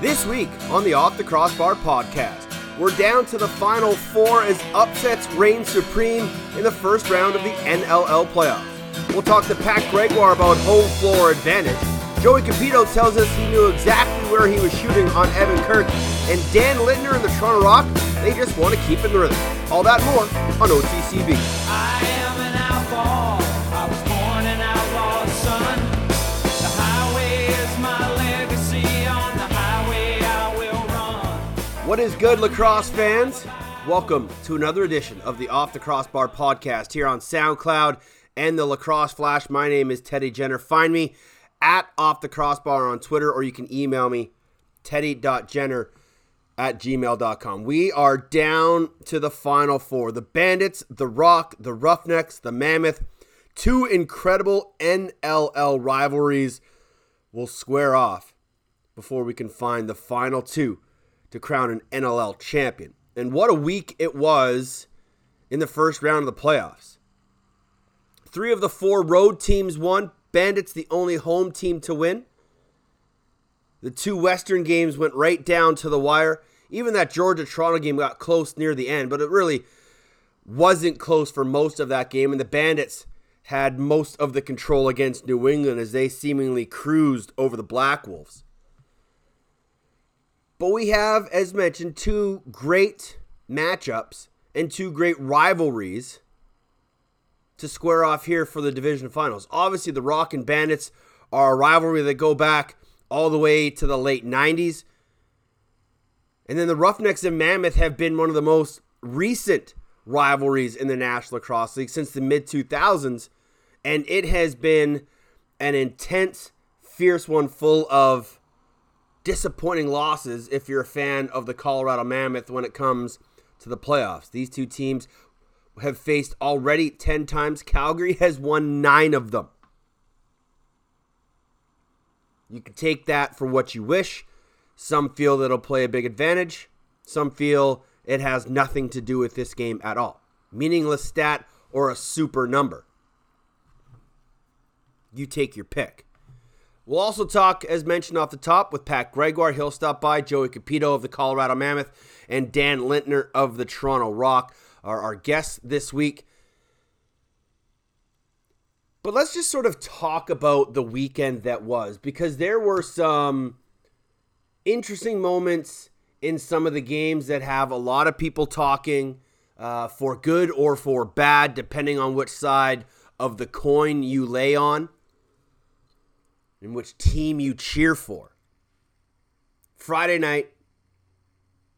This week on the Off the Crossbar podcast, we're down to the final four as upsets reign supreme in the first round of the NLL playoffs. We'll talk to Pat Gregoire about home floor advantage. Joey Cupido tells us he knew exactly where he was shooting on Evan Kirk. And Dan Lintner and the Toronto Rock, they just want to keep in the rhythm. All that more on OTCB. What is good, lacrosse fans? Welcome to another edition of the Off the Crossbar podcast here on SoundCloud and the Lacrosse Flash. My name is Teddy Jenner. Find me at Off the Crossbar on Twitter or you can email me teddy.jenner at gmail.com. We are down to the final four the Bandits, the Rock, the Roughnecks, the Mammoth. Two incredible NLL rivalries will square off before we can find the final two to crown an NLL champion. And what a week it was in the first round of the playoffs. Three of the four road teams won. Bandits, the only home team to win. The two Western games went right down to the wire. Even that Georgia Toronto game got close near the end, but it really wasn't close for most of that game. And the Bandits had most of the control against New England as they seemingly cruised over the Black Wolves. But we have, as mentioned, two great matchups and two great rivalries to square off here for the division finals. Obviously, the Rock and Bandits are a rivalry that go back all the way to the late 90s. And then the Roughnecks and Mammoth have been one of the most recent rivalries in the National Lacrosse League since the mid 2000s. And it has been an intense, fierce one full of disappointing losses if you're a fan of the Colorado Mammoth when it comes to the playoffs. These two teams have faced already 10 times. Calgary has won nine of them. You can take that for what you wish. Some feel that it'll play a big advantage. Some feel it has nothing to do with this game at all. Meaningless stat or a super number. You take your pick. We'll also talk, as mentioned off the top, with Pat Gregoire. He'll stop by. Joey Cupido of the Colorado Mammoth and Dan Lintner of the Toronto Rock are our guests this week. But let's just sort of talk about the weekend that was because there were some interesting moments in some of the games that have a lot of people talking uh, for good or for bad, depending on which side of the coin you lay on and which team you cheer for. Friday night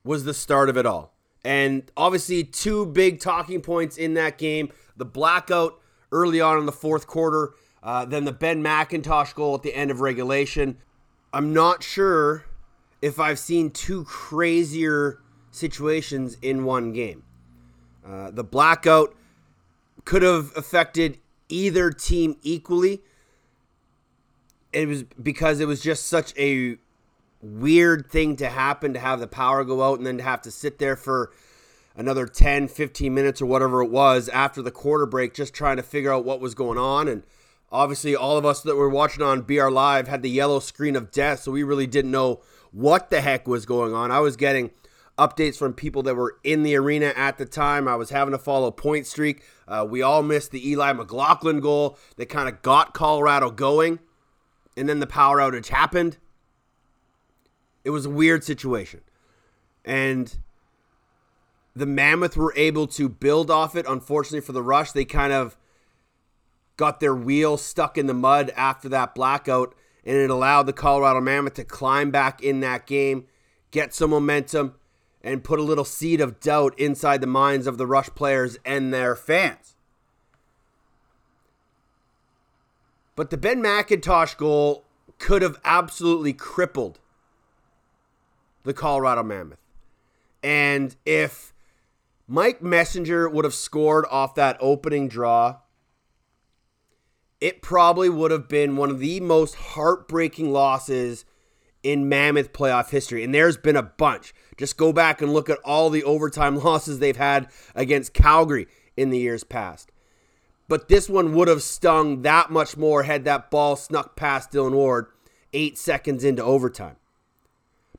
was the start of it all. And obviously, two big talking points in that game the blackout early on in the fourth quarter, uh, then the Ben McIntosh goal at the end of regulation. I'm not sure if I've seen two crazier situations in one game. Uh, the blackout could have affected either team equally. It was because it was just such a weird thing to happen to have the power go out and then to have to sit there for another 10, 15 minutes or whatever it was after the quarter break just trying to figure out what was going on. And obviously, all of us that were watching on BR Live had the yellow screen of death, so we really didn't know what the heck was going on. I was getting updates from people that were in the arena at the time. I was having to follow Pointstreak. Uh, we all missed the Eli McLaughlin goal that kind of got Colorado going, and then the power outage happened. It was a weird situation. And the Mammoth were able to build off it. Unfortunately for the Rush, they kind of got their wheel stuck in the mud after that blackout, and it allowed the Colorado Mammoth to climb back in that game, get some momentum, and put a little seed of doubt inside the minds of the Rush players and their fans. But the Ben McIntosh goal could have absolutely crippled the Colorado Mammoth. And if Mike Messenger would have scored off that opening draw, it probably would have been one of the most heartbreaking losses in Mammoth playoff history. And there's been a bunch. Just go back and look at all the overtime losses they've had against Calgary in the years past. But this one would have stung that much more had that ball snuck past Dylan Ward eight seconds into overtime.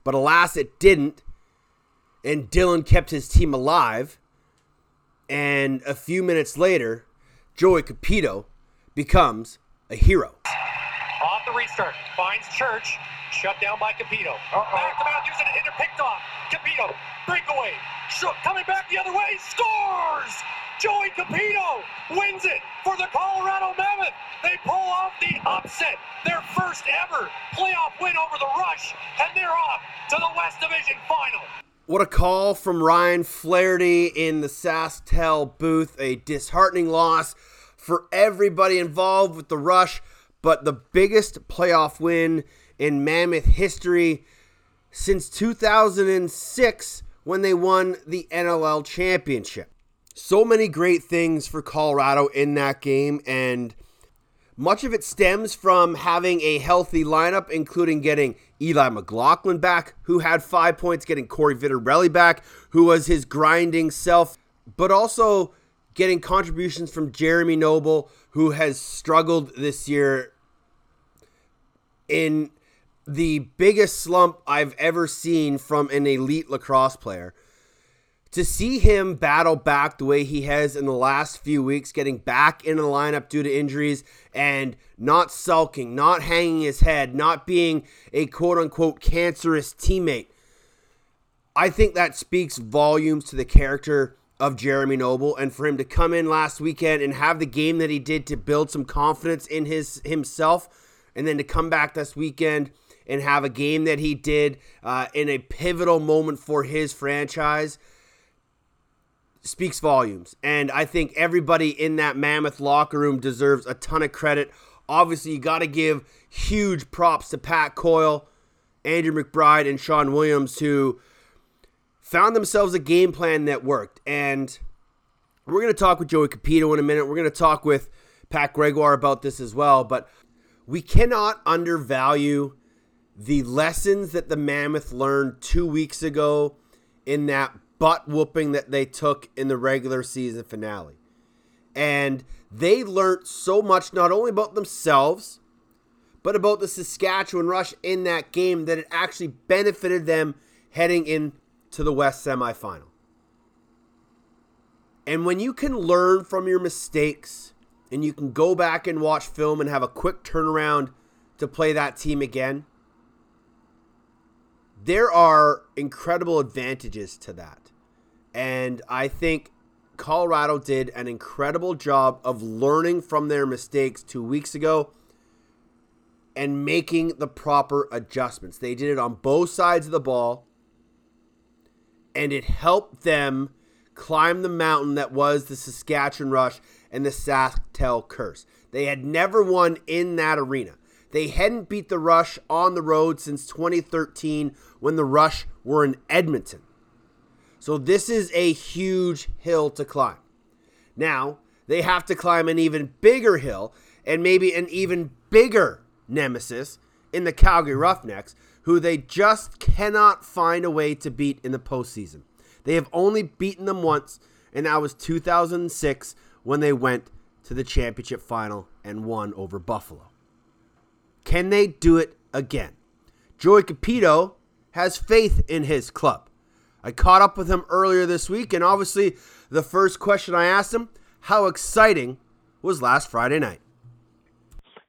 But alas, it didn't. And Dylan kept his team alive. And a few minutes later, Joey Cupido becomes a hero. Off the restart. Finds Church. Shut down by Cupido. Back to Matthews and into picked off. Cupido. Breakaway. Shook. Coming back the other way. Scores! Joey Cupido wins it for the Colorado Mammoth. They pull off the upset. Their first ever playoff win over the Rush. And they're off to the West Division Final. What a call from Ryan Flaherty in the SaskTel booth. A disheartening loss for everybody involved with the rush, but the biggest playoff win in Mammoth history since 2006 when they won the NLL championship. So many great things for Colorado in that game, and much of it stems from having a healthy lineup, including getting Eli McLaughlin back, who had five points, getting Corey Vitarelli back, who was his grinding self, but also getting contributions from Jeremy Noble, who has struggled this year in the biggest slump I've ever seen from an elite lacrosse player. To see him battle back the way he has in the last few weeks, getting back in the lineup due to injuries and not sulking, not hanging his head, not being a quote unquote cancerous teammate, I think that speaks volumes to the character of Jeremy Noble. And for him to come in last weekend and have the game that he did to build some confidence in his himself and then to come back this weekend and have a game that he did uh, in a pivotal moment for his franchise speaks volumes. And I think everybody in that Mammoth locker room deserves a ton of credit. Obviously, you got to give huge props to Pat Coyle, Andrew McBride, and Sean Williams, who found themselves a game plan that worked. And we're going to talk with Joey Cupido in a minute. We're going to talk with Pat Gregoire about this as well. But we cannot undervalue the lessons that the Mammoth learned two weeks ago in that butt whooping that they took in the regular season finale. And they learned so much, not only about themselves, but about the Saskatchewan Rush in that game that it actually benefited them heading into the West semifinal. And when you can learn from your mistakes and you can go back and watch film and have a quick turnaround to play that team again, there are incredible advantages to that. And I think Colorado did an incredible job of learning from their mistakes two weeks ago and making the proper adjustments. They did it on both sides of the ball, and it helped them climb the mountain that was the Saskatchewan Rush and the SaskTel curse. They had never won in that arena. They hadn't beat the Rush on the road since 2013 when the Rush were in Edmonton. So this is a huge hill to climb. Now, they have to climb an even bigger hill and maybe an even bigger nemesis in the Calgary Roughnecks, who they just cannot find a way to beat in the postseason. They have only beaten them once, and that was 2006 when they went to the championship final and won over Buffalo. Can they do it again? Joey Cupido has faith in his club. I caught up with him earlier this week, and obviously, the first question I asked him how exciting was last Friday night?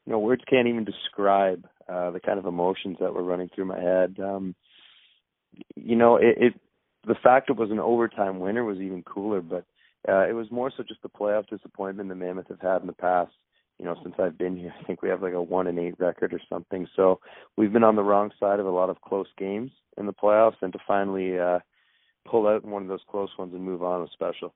You know, words can't even describe uh, the kind of emotions that were running through my head. Um, you know, it, it the fact it was an overtime winner was even cooler, but uh, it was more so just the playoff disappointment the Mammoth have had in the past. You know, since I've been here, I think we have like a one and eight record or something. So we've been on the wrong side of a lot of close games in the playoffs, and to finally uh, pull out in one of those close ones and move on was special.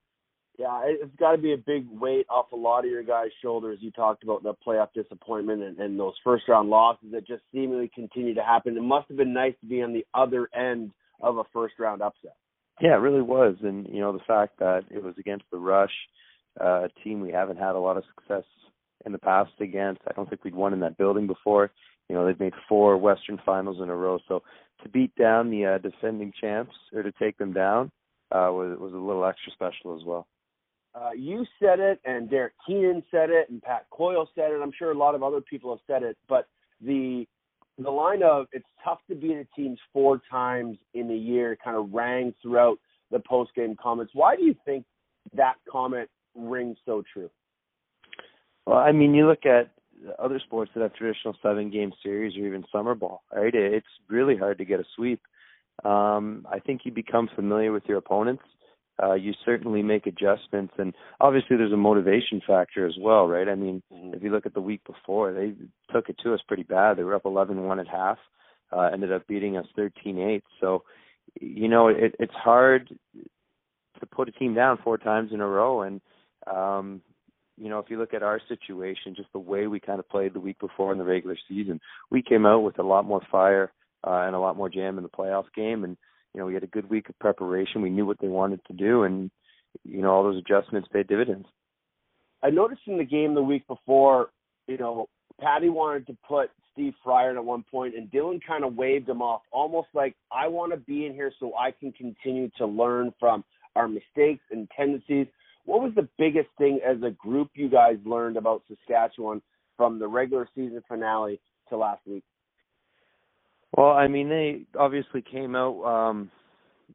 Yeah, it- it's got to be a big weight off a lot of your guys' shoulders. You talked about the playoff disappointment and, and those first round losses that just seemingly continue to happen. It must have been nice to be on the other end of a first round upset. Yeah, it really was, and you know the fact that it was against the Rush, uh, a team we haven't had a lot of success in the past against. I don't think we'd won in that building before. You know they've made four Western Finals in a row, so to beat down the uh, defending champs or to take them down uh, was was a little extra special as well. Uh, you said it, and Derek Keenan said it, and Pat Coyle said it. I'm sure a lot of other people have said it, but the the line of it's tough to beat a teams four times in a year kind of rang throughout the post game comments. Why do you think that comment rings so true? Well, I mean, you look at other sports that have traditional seven game series or even summer ball, right? It's really hard to get a sweep. Um, I think you become familiar with your opponents. Uh, you certainly make adjustments, and obviously there's a motivation factor as well, right? I mean, Mhm. if you look at the week before, they took it to us pretty bad. They were up 11-1 at half, uh, ended up beating us 13-8. So, you know, it, it's hard to put a team down four times in a row, and um, you know, if you look at our situation, just the way we kind of played the week before in the regular season, we came out with a lot more fire uh, and a lot more jam in the playoff game, and you know, we had a good week of preparation. We knew what they wanted to do, and you know, all those adjustments paid dividends. I noticed in the game the week before, you know, Patty wanted to put Steve Fryer at one point, and Dylan kind of waved him off, almost like I want to be in here so I can continue to learn from our mistakes and tendencies. What was the biggest thing as a group you guys learned about Saskatchewan from the regular season finale to last week? Well, I mean, they obviously came out um,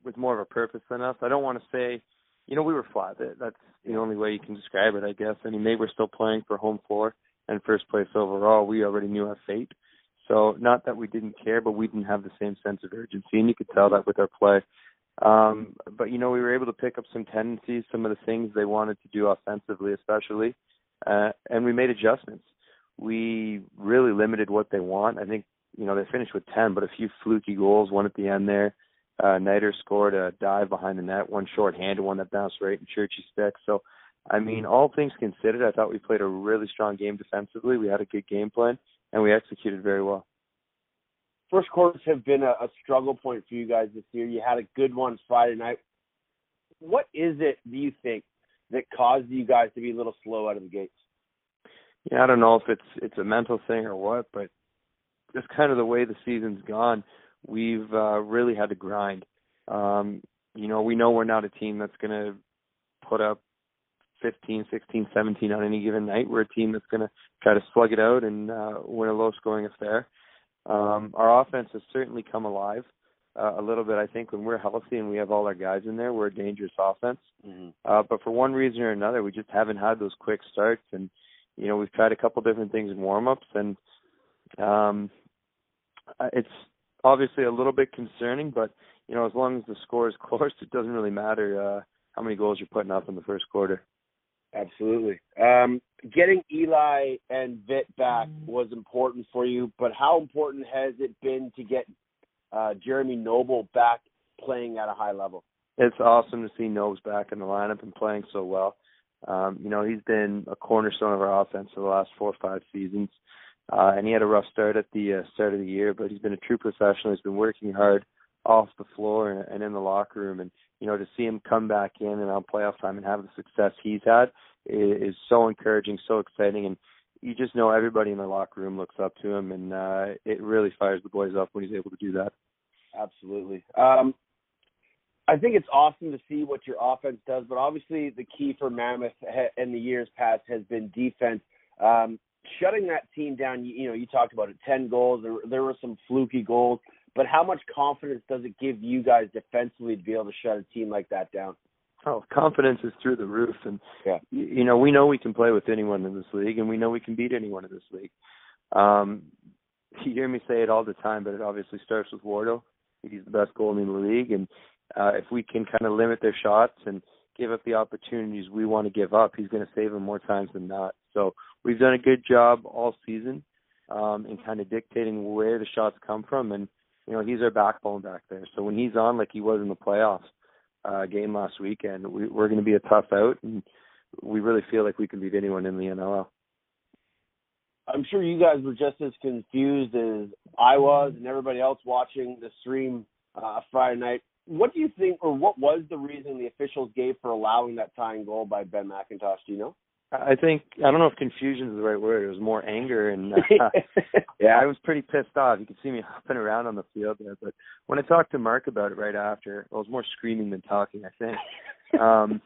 with more of a purpose than us. I don't want to say, you know, we were flat. That- That's the only way you can describe it, I guess. I mean, they were still playing for home floor and first place overall. We already knew our fate. So, not that we didn't care, but we didn't have the same sense of urgency, and you could tell that with our play. Um, but you know, we were able to pick up some tendencies, some of the things they wanted to do offensively, especially, uh, and we made adjustments. We really limited what they want. I think you know, they finished with 10, but a few fluky goals, one at the end there. Uh, Niter scored a dive behind the net, one short-handed one that bounced right in Churchy's stick. So, I mean, all things considered, I thought we played a really strong game defensively. We had a good game plan, and we executed very well. First quarters have been a, a struggle point for you guys this year. You had a good one Friday night. What is it, do you think, that caused you guys to be a little slow out of the gates? Yeah, I don't know if it's it's a mental thing or what, but just kind of the way the season's gone, we've uh, really had to grind. Um, you know, we know we're not a team that's going to put up 15, 16, 17 on any given night. We're a team that's going to try to slug it out and uh, win a low-scoring affair. Um, our offense has certainly come alive uh, a little bit. I think when we're healthy and we have all our guys in there, we're a dangerous offense. Mm-hmm. Uh, but for one reason or another, we just haven't had those quick starts. And you know, we've tried a couple different things in warm-ups, and um, uh, it's obviously a little bit concerning. But you know, as long as the score is close, it doesn't really matter uh, how many goals you're putting up in the first quarter. Absolutely. Um, getting Eli and Vit back was important for you, but how important has it been to get uh, Jeremy Noble back playing at a high level? It's awesome to see Nobes back in the lineup and playing so well. Um, you know, he's been a cornerstone of our offense for the last four or five seasons. Uh, and he had a rough start at the uh, start of the year, but he's been a true professional. He's been working hard off the floor and, and in the locker room. And, you know, to see him come back in and on playoff time and have the success he's had is, is so encouraging, so exciting. And you just know everybody in the locker room looks up to him, and uh, it really fires the boys up when he's able to do that. Absolutely. Um, I think it's awesome to see what your offense does, but obviously the key for Mammoth in the years past has been defense. Um, shutting that team down, you, you know, you talked about it, 10 goals. There, there were some fluky goals, but how much confidence does it give you guys defensively to be able to shut a team like that down? Oh, confidence is through the roof, and Yeah. you, know we know we can play with anyone in this league, and we know we can beat anyone in this league. Um, you hear me say it all the time, but it obviously starts with Wardo. He's the best goalie in the league, and uh, if we can kind of limit their shots and give up the opportunities we want to give up, he's going to save them more times than not. So we've done a good job all season um, in kind of dictating where the shots come from, and you know he's our backbone back there. So when he's on, like he was in the playoffs uh, game last weekend, we, we're going to be a tough out, and we really feel like we can beat anyone in the NLL. I'm sure you guys were just as confused as I was and everybody else watching the stream uh, Friday night. What do you think, or what was the reason the officials gave for allowing that tying goal by Ben McIntosh? Do you know? I think I don't know if confusion is the right word. It was more anger, and uh, yeah, I was pretty pissed off. You could see me hopping around on the field there. But when I talked to Mark about it right after, I was more screaming than talking. I think. um,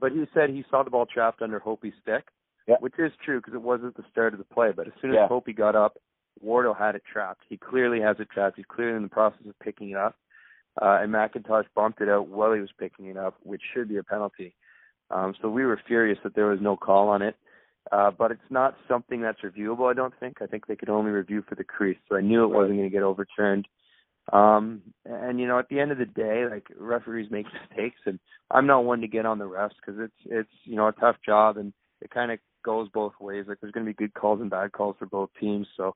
but he said he saw the ball trapped under Hopi's stick, Yeah. which is true because it was at the start of the play. But as soon as Yeah. Hopi got up Wardo had it trapped. He clearly has it trapped. He's clearly in the process of picking it up. Uh, and McIntosh bumped it out while he was picking it up, which should be a penalty. Um, so we were furious that there was no call on it. Uh, but it's not something that's reviewable, I don't think. I think they could only review for the crease. So I knew it wasn't going to get overturned. Um, and you know, at the end of the day, like referees make mistakes, and I'm not one to get on the refs because it's it's you know a tough job, and it kind of goes both ways. Like there's going to be good calls and bad calls for both teams. So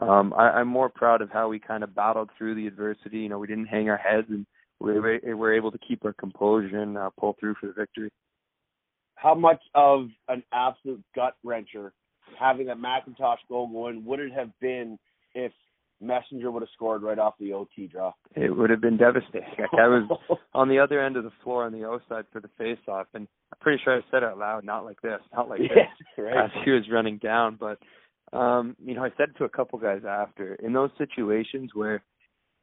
um, I, I'm more proud of how we kind of battled through the adversity. You know, we didn't hang our heads, and we were, we were able to keep our composure and uh, pull through for the victory. How much of an absolute gut wrencher having a McIntosh goal going would it have been if Messenger would have scored right off the OT draw? It would have been devastating. Like I was on the other end of the floor on the O side for the face-off, and I'm pretty sure I said it out loud, not like this, not like this, yeah, right. as he was running down. But um, you know, I said to a couple guys after, in those situations where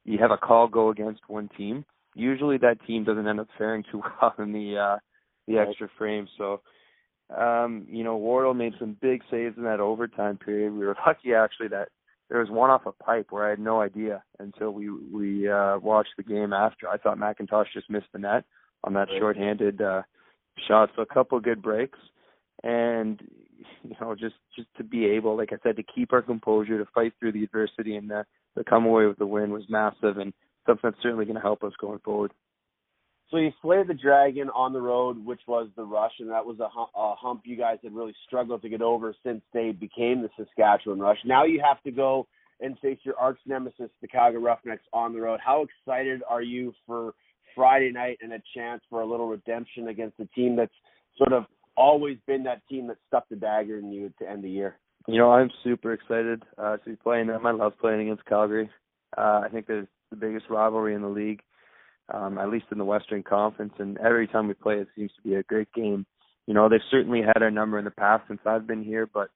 you have a call go against one team, usually that team doesn't end up faring too well in the uh the extra frame. So um, you know, Wardo made some big saves in that overtime period. We were lucky actually that there was one off a pipe where I had no idea until we we uh watched the game after. I thought McIntosh just missed the net on that Right. shorthanded uh shot. So a couple of good breaks and you know, just just to be able, like I said, to keep our composure, to fight through the adversity and uh, to come away with the win was massive and something that's certainly going to help us going forward. So you slayed the dragon on the road, which was the rush, and that was a hump, a hump you guys had really struggled to get over since they became the Saskatchewan Rush. Now you have to go and face your arch nemesis, the Calgary Roughnecks, on the road. How excited are you for Friday night and a chance for a little redemption against a team that's sort of always been that team that stuck the dagger in you to end the year? You know, I'm super excited uh, to be playing them. I love playing against Calgary. Uh, I think they're the biggest rivalry in the league, um, at least in the Western Conference. And every time we play, it seems to be a great game. You know, they've certainly had our number in the past since I've been here, but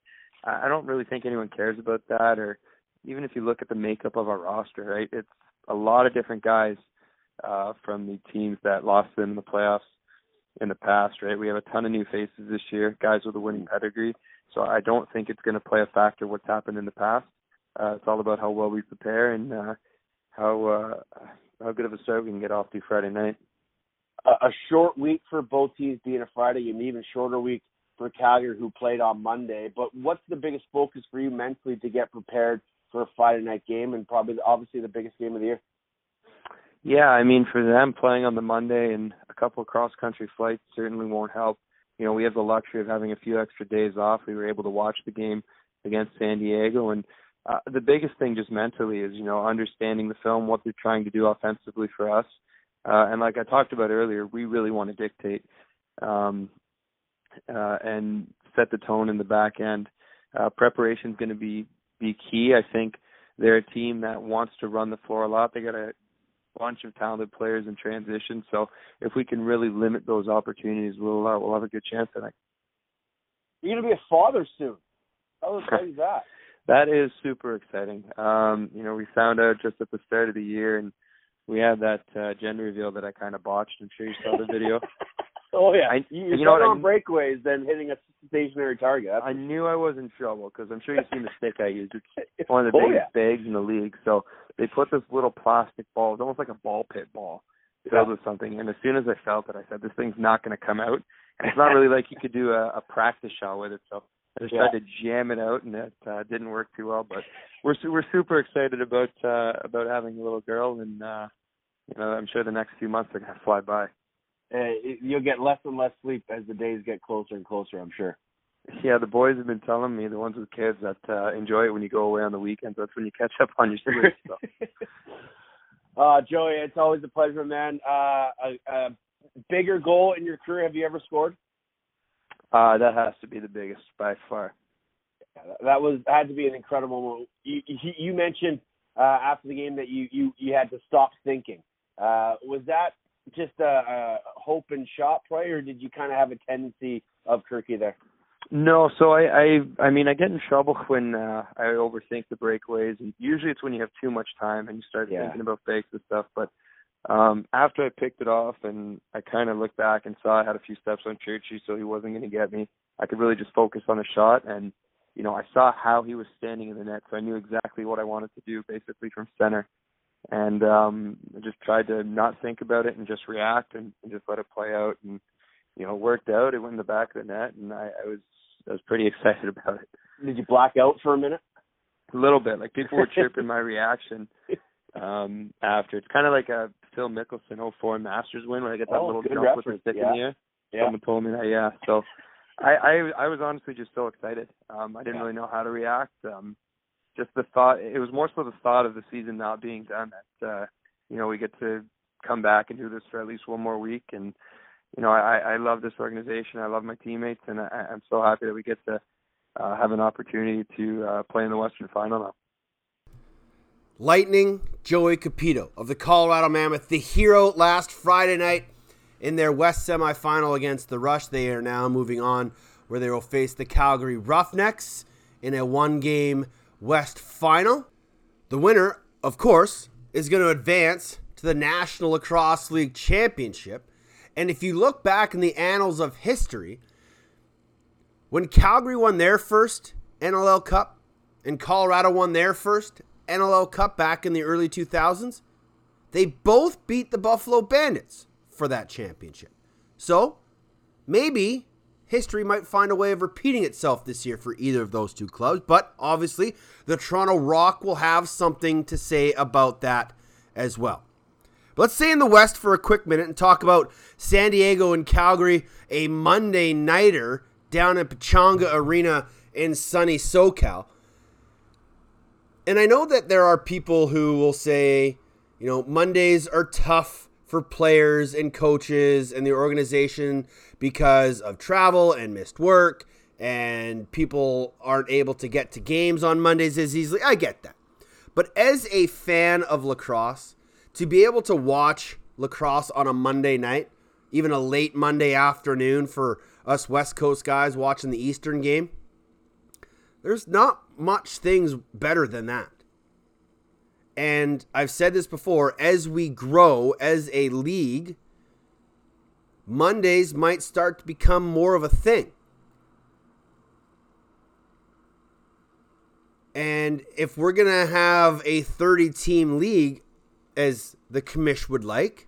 I don't really think anyone cares about that. Or even if you look at the makeup of our roster, right? It's a lot of different guys uh, from the teams that lost them in the playoffs in the past, right? We have a ton of new faces this year, guys with a winning pedigree. So I don't think it's going to play a factor what's happened in the past. Uh, it's all about how well we prepare and uh, how uh, how good of a start we can get off to Friday night. a, a short week for both teams being a Friday, an even shorter week for Calgary, who played on Monday. But what's the biggest focus for you mentally to get prepared for a Friday night game, and probably obviously the biggest game of the year? Yeah, I mean for them playing on the Monday and a couple of cross country flights certainly won't help. You know, we have the luxury of having a few extra days off. We were able to watch the game against San Diego and uh, the biggest thing just mentally is, you know, understanding the film, what they're trying to do offensively for us. Uh, and like I talked about earlier, we really want to dictate um, uh, and set the tone in the back end. Uh, Preparation is going to be be key. I think they're a team that wants to run the floor a lot. They got a bunch of talented players in transition. So if we can really limit those opportunities, we'll uh, we'll have a good chance tonight. You're gonna be a father soon. How exciting is that? That is super exciting. Um, you know, we found out just at the start of the year, and we had that uh, gender reveal that I kind of botched. I'm sure you saw the video. oh yeah, I- you, you're you know better I- on breakaways than hitting a stationary target. I knew I was in trouble because I'm sure you've seen the stick I used. It's one of the Oh, biggest yeah. bags in the league. So they put this little plastic ball, it's almost like a ball pit ball, filled with something. And as soon as I felt it, I said, "This thing's not going to come out." And it's not really like you could do a, a practice shot with it. So just Yeah. tried to jam it out, and it uh, didn't work too well. But we're su- we're super excited about uh, about having a little girl, and uh, you know, I'm sure the next few months are going to fly by. uh, you'll get less and less sleep as the days get closer and closer. I'm sure. Yeah, the boys have been telling me, the ones with kids, that uh, enjoy it when you go away on the weekends. That's when you catch up on your sleep. So. uh, Joey, it's always a pleasure, man. Uh, a, a bigger goal in your career have you ever scored? Uh, that has to be the biggest by far. That was had to be an incredible moment. You, you, you mentioned uh, after the game that you, you you had to stop thinking. Uh, was that just a, a hope and shot play, or did you kind of have a tendency of Kirky there? No, so I, I, I mean, I get in trouble when uh, I overthink the breakaways, and usually it's when you have too much time and you start Yeah. thinking about fakes and stuff. But um after I picked it off and I kind of looked back and saw I had a few steps on Churchy, so he wasn't going to get me. I could really just focus on the shot, and you know, I saw how he was standing in the net, so I knew exactly what I wanted to do, basically from center, and um, I just tried to not think about it and just react and, and just let it play out, and you know, it worked out. It went in the back of the net, and I, I was I was pretty excited about it. Did you black out for a minute? A little bit, like people were chirping my reaction um after. It's kind of like a Phil Mickelson 04 Masters win where I get that Oh, little jump with the stick yeah. in the air. Yeah. Someone told me that, yeah. So I, I I was honestly just so excited. Um I didn't Yeah. really know how to react. Um just the thought it was more so the thought of the season not being done that uh you know, we get to come back and do this for at least one more week and you know, I, I love this organization, I love my teammates and I, I'm so happy that we get to uh, have an opportunity to uh, play in the Western Final now. Lightning Joey Cupido of the Colorado Mammoth, the hero last Friday night in their West semifinal against the Rush. They are now moving on where they will face the Calgary Roughnecks in a one game West final. The winner, of course, is going to advance to the National Lacrosse League Championship. And if you look back in the annals of history, when Calgary won their first NLL Cup and Colorado won their first NLL Cup back in the early 2000s, they both beat the Buffalo Bandits for that championship. So, maybe history might find a way of repeating itself this year for either of those two clubs, but obviously, the Toronto Rock will have something to say about that as well. But let's stay in the West for a quick minute and talk about San Diego and Calgary, a Monday nighter down at Pechanga Arena in sunny SoCal. And I know that there are people who will say, you know, Mondays are tough for players and coaches and the organization because of travel and missed work and people aren't able to get to games on Mondays as easily. I get that. But as a fan of lacrosse, to be able to watch lacrosse on a Monday night, even a late Monday afternoon for us West Coast guys watching the Eastern game, there's not much things better than that. And I've said this before as we grow as a league, Mondays might start to become more of a thing. And if we're going to have a 30 team league, as the commish would like,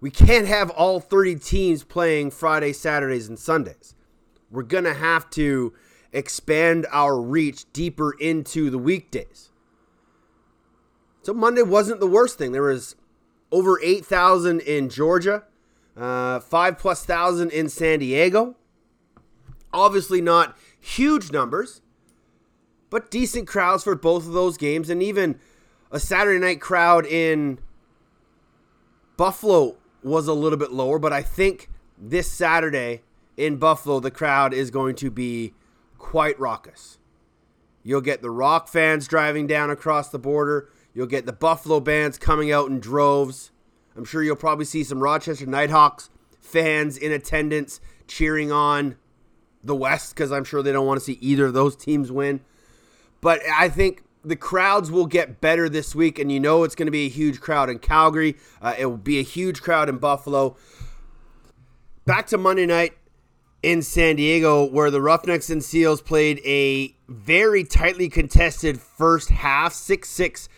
we can't have all 30 teams playing Friday, Saturdays, and Sundays. We're going to have to expand our reach deeper into the weekdays. So Monday wasn't the worst thing. There was over 8,000 in Georgia, uh, 5 plus thousand in San Diego. Obviously not huge numbers, but decent crowds for both of those games and even a Saturday night crowd in Buffalo was a little bit lower, but I think this Saturday in Buffalo, the crowd is going to be quite raucous. You'll get the Rock fans driving down across the border. You'll get the Buffalo bands coming out in droves. I'm sure you'll probably see some Rochester Nighthawks fans in attendance cheering on the West because I'm sure they don't want to see either of those teams win. But I think the crowds will get better this week, and you know it's going to be a huge crowd in Calgary. Uh, it will be a huge crowd in Buffalo. Back to Monday night in San Diego, where the Roughnecks and Seals played a very tightly contested first half, 6 6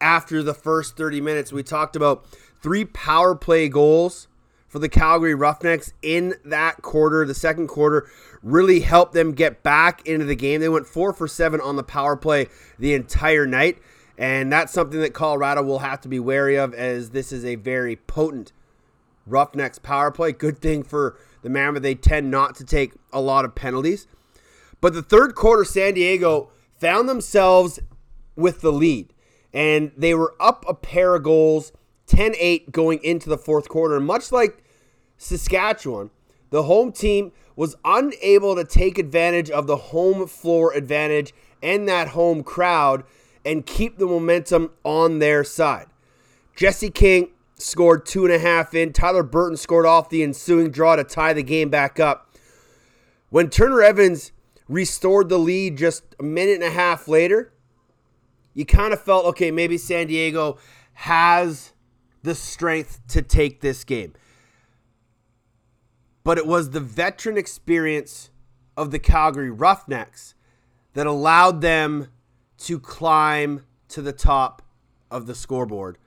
after the first 30 minutes. We talked about three power play goals for the Calgary Roughnecks in that quarter. The second quarter really helped them get back into the game. They went four for seven on the power play the entire night. And that's something that Colorado will have to be wary of as this is a very potent Roughnecks power play. Good thing for the Mammoth. They tend not to take a lot of penalties. But the third quarter, San Diego found themselves with the lead. And they were up a pair of goals, 10 8 going into the fourth quarter. And much like Saskatchewan, the home team was unable to take advantage of the home floor advantage and that home crowd and keep the momentum on their side. Jesse King scored two and a half in. Tyler Burton scored off the ensuing draw to tie the game back up. When Turner Evans restored the lead just a minute and a half later, you kind of felt okay, maybe San Diego has the strength to take this game. But it was the veteran experience of the Calgary Roughnecks that allowed them to climb to the top of the scoreboard.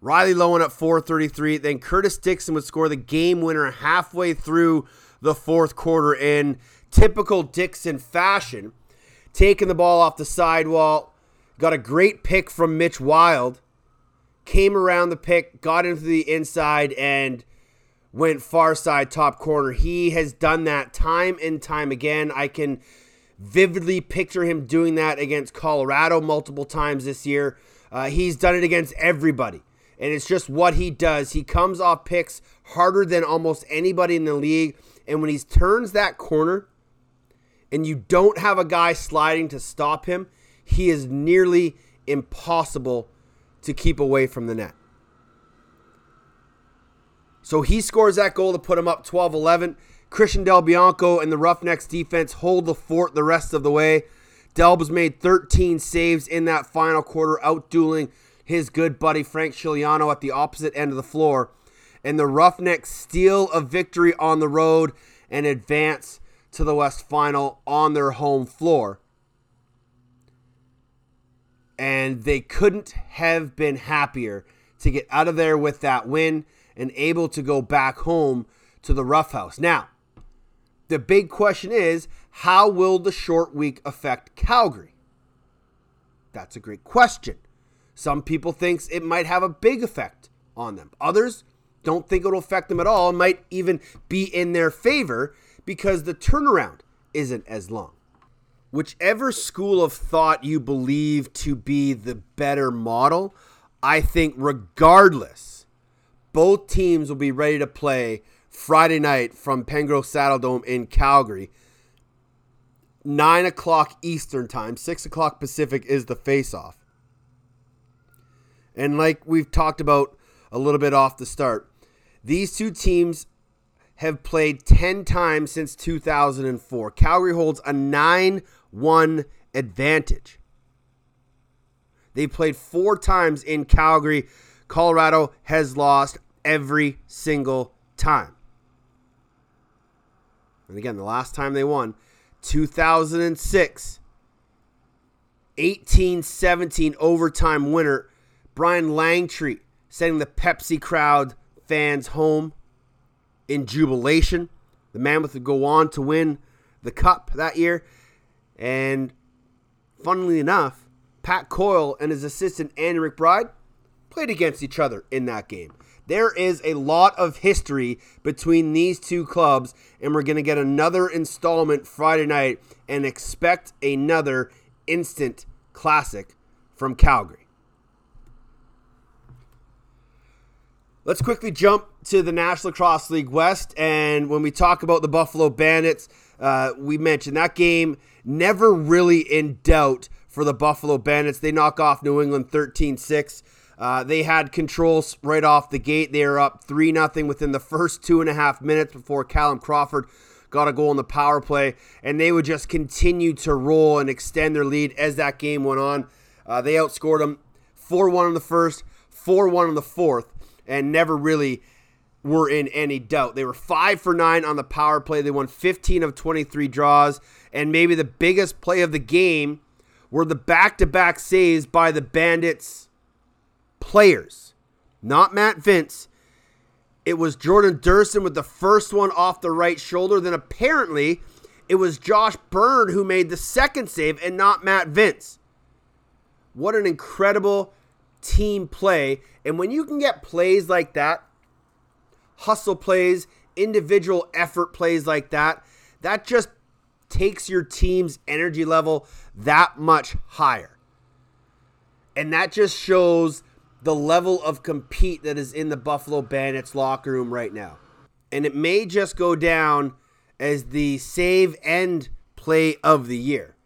Riley Loewen at 433. Then Curtis Dickson would score the game winner halfway through the fourth quarter in typical Dickson fashion, taking the ball off the sidewall. Got a great pick from Mitch Wilde. Came around the pick, got into the inside, and went far side top corner. He has done that time and time again. I can vividly picture him doing that against Colorado multiple times this year. Uh, he's done it against everybody and it's just what he does. He comes off picks harder than almost anybody in the league, and when he turns that corner and you don't have a guy sliding to stop him, he is nearly impossible to keep away from the net. So he scores that goal to put him up 12 11. Christian Del Bianco and the Roughnecks defense hold the fort the rest of the way. Delbs made 13 saves in that final quarter, outdueling his good buddy Frank Scigliano at the opposite end of the floor. And the Roughnecks steal a victory on the road and advance to the West Final on their home floor. And they couldn't have been happier to get out of there with that win and able to go back home to the Rough House. Now, the big question is how will the short week affect Calgary? That's a great question. Some people thinks it might have a big effect on them. Others don't think it'll affect them at all. It might even be in their favor because the turnaround isn't as long. Whichever school of thought you believe to be the better model, I think regardless, both teams will be ready to play Friday night from Pengrowth Saddle Dome in Calgary. 9 o'clock Eastern Time, 6 o'clock Pacific is the face off. And like we've talked about a little bit off the start, these two teams have played 10 times since 2004. Calgary holds a 9 1 advantage. They played four times in Calgary. Colorado has lost every single time. And again, the last time they won, 2006, 18 17 overtime winner, Brian Langtry sending the Pepsi crowd fans home in jubilation. The Mammoth would go on to win the cup that year. And funnily enough, Pat Coyle and his assistant Andy McBride played against each other in that game. There is a lot of history between these two clubs, and we're going to get another installment Friday night and expect another instant classic from Calgary. Let's quickly jump to the National Lacrosse League West. And when we talk about the Buffalo Bandits, uh, we mentioned that game never really in doubt for the Buffalo Bandits. They knock off New England 13 6. Uh, they had controls right off the gate. They are up 3 0 within the first two and a half minutes before Callum Crawford got a goal in the power play. And they would just continue to roll and extend their lead as that game went on. Uh, they outscored them 4 1 in the first, 4 1 in the fourth and never really were in any doubt. They were five for nine on the power play. They won 15 of 23 draws. And maybe the biggest play of the game were the back to back saves by the Bandits players, not Matt Vince. It was Jordan Durston with the first one off the right shoulder. Then apparently it was Josh Byrne who made the second save and not Matt Vince. What an incredible team play. And when you can get plays like that, hustle plays, individual effort plays like that, that just takes your team's energy level that much higher. And that just shows the level of compete that is in the Buffalo Bandits locker room right now. And it may just go down as the save end play of the year.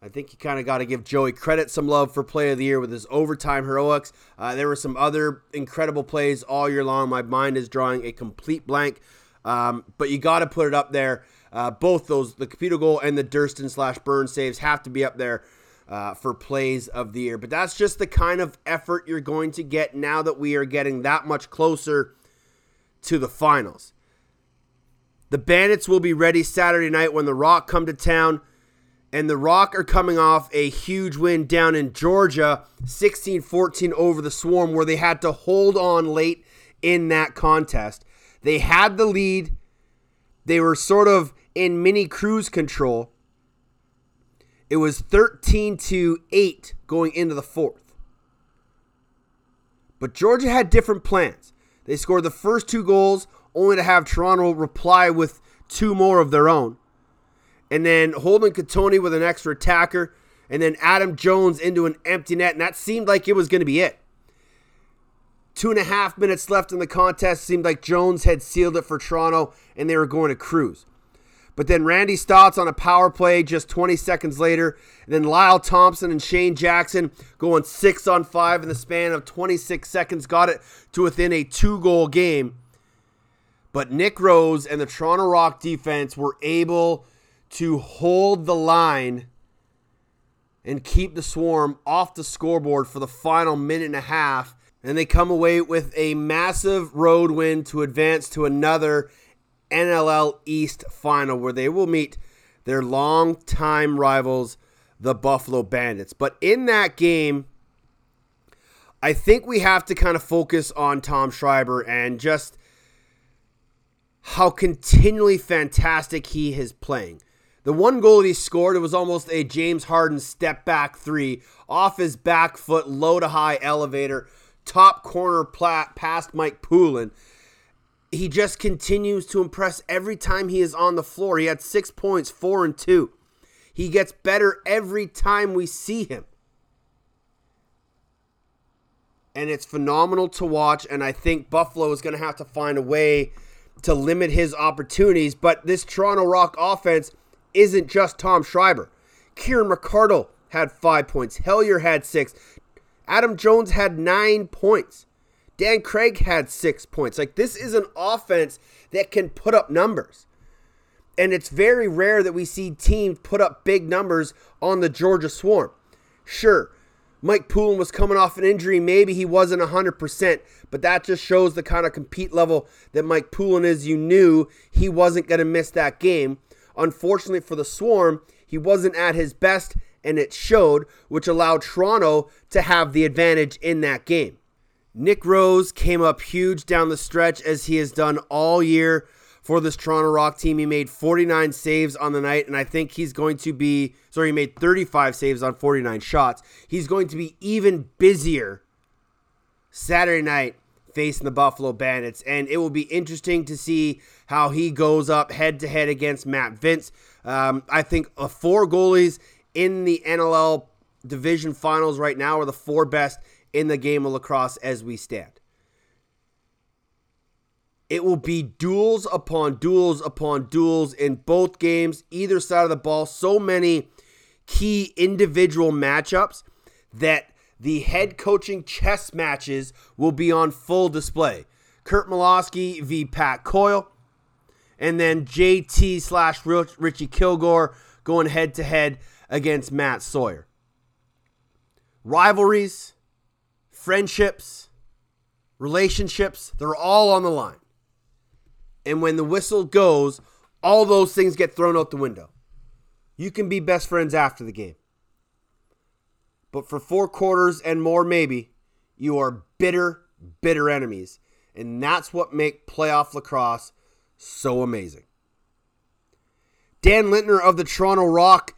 I think you kind of got to give Joey credit some love for play of the year with his overtime heroics. Uh, there were some other incredible plays all year long. My mind is drawing a complete blank, um, but you got to put it up there. Uh, both those, the Cupido goal and the Durston slash Byrne saves, have to be up there uh, for plays of the year. But that's just the kind of effort you're going to get now that we are getting that much closer to the finals. The Bandits will be ready Saturday night when the Rock come to town And the Rock are coming off a huge win down in Georgia, 16 14 over the Swarm, where they had to hold on late in that contest. They had the lead, they were sort of in mini cruise control. It was 13 to 8 going into the fourth. But Georgia had different plans. They scored the first two goals, only to have Toronto reply with two more of their own. And then Holden Cattoni with an extra attacker, and then Adam Jones into an empty net, and that seemed like it was going to be it. Two and a half minutes left in the contest. Seemed like Jones had sealed it for Toronto, and they were going to cruise. But then Randy Staats on a power play just 20 seconds later. And then Lyle Thompson and Shayne Jackson going six on five in the span of 26 seconds got it to within a two goal game. But Nick Rose and the Toronto Rock defense were able to hold the line and keep the Swarm off the scoreboard for the final minute and a half. And they come away with a massive road win to advance to another NLL East final where they will meet their longtime rivals, the Buffalo Bandits. But in that game, I think we have to kind of focus on Tom Schreiber and just how continually fantastic he is playing. The one goal that he scored, it was almost a James Harden step back three off his back foot, low to high elevator, top corner plat past Mike Poulin. He just continues to impress every time he is on the floor. He had six points, four and two. He gets better every time we see him. And it's phenomenal to watch. And I think Buffalo is going to have to find a way to limit his opportunities. But this Toronto Rock offense isn't just Tom Schreiber. Kieran McArdle had five points. Hellyer had six. Adam Jones had nine points. Dan Craig had six points. Like, this is an offense that can put up numbers. And it's very rare that we see teams put up big numbers on the Georgia Swarm. Sure, Mike Poulin was coming off an injury. Maybe he wasn't 100%, but that just shows the kind of compete level that Mike Poulin is. You knew he wasn't going to miss that game. Unfortunately for the Swarm, he wasn't at his best, and it showed, which allowed Toronto to have the advantage in that game. Nick Rose came up huge down the stretch as he has done all year for this Toronto Rock team. He made 49 saves on the night, and I think he's going to be sorry, he made 35 saves on 49 shots. He's going to be even busier Saturday night facing the Buffalo Bandits, and it will be interesting to see how he goes up head to head against Matt Vinc. Um, I think uh, four goalies in the NLL division finals right now are the four best in the game of lacrosse as we stand. It will be duels upon duels upon duels in both games, either side of the ball. So many key individual matchups that the head coaching chess matches will be on full display. Curt Malawsky v. Pat Coyle, and then JT slash Richie Kilgour going head to head against Matt Sawyer. Rivalries, friendships, relationships, they're all on the line. And when the whistle goes, all those things get thrown out the window. You can be best friends after the game. But for four quarters and more, maybe, you are bitter, bitter enemies. And that's what make playoff lacrosse so amazing. Dan Lintner of the Toronto Rock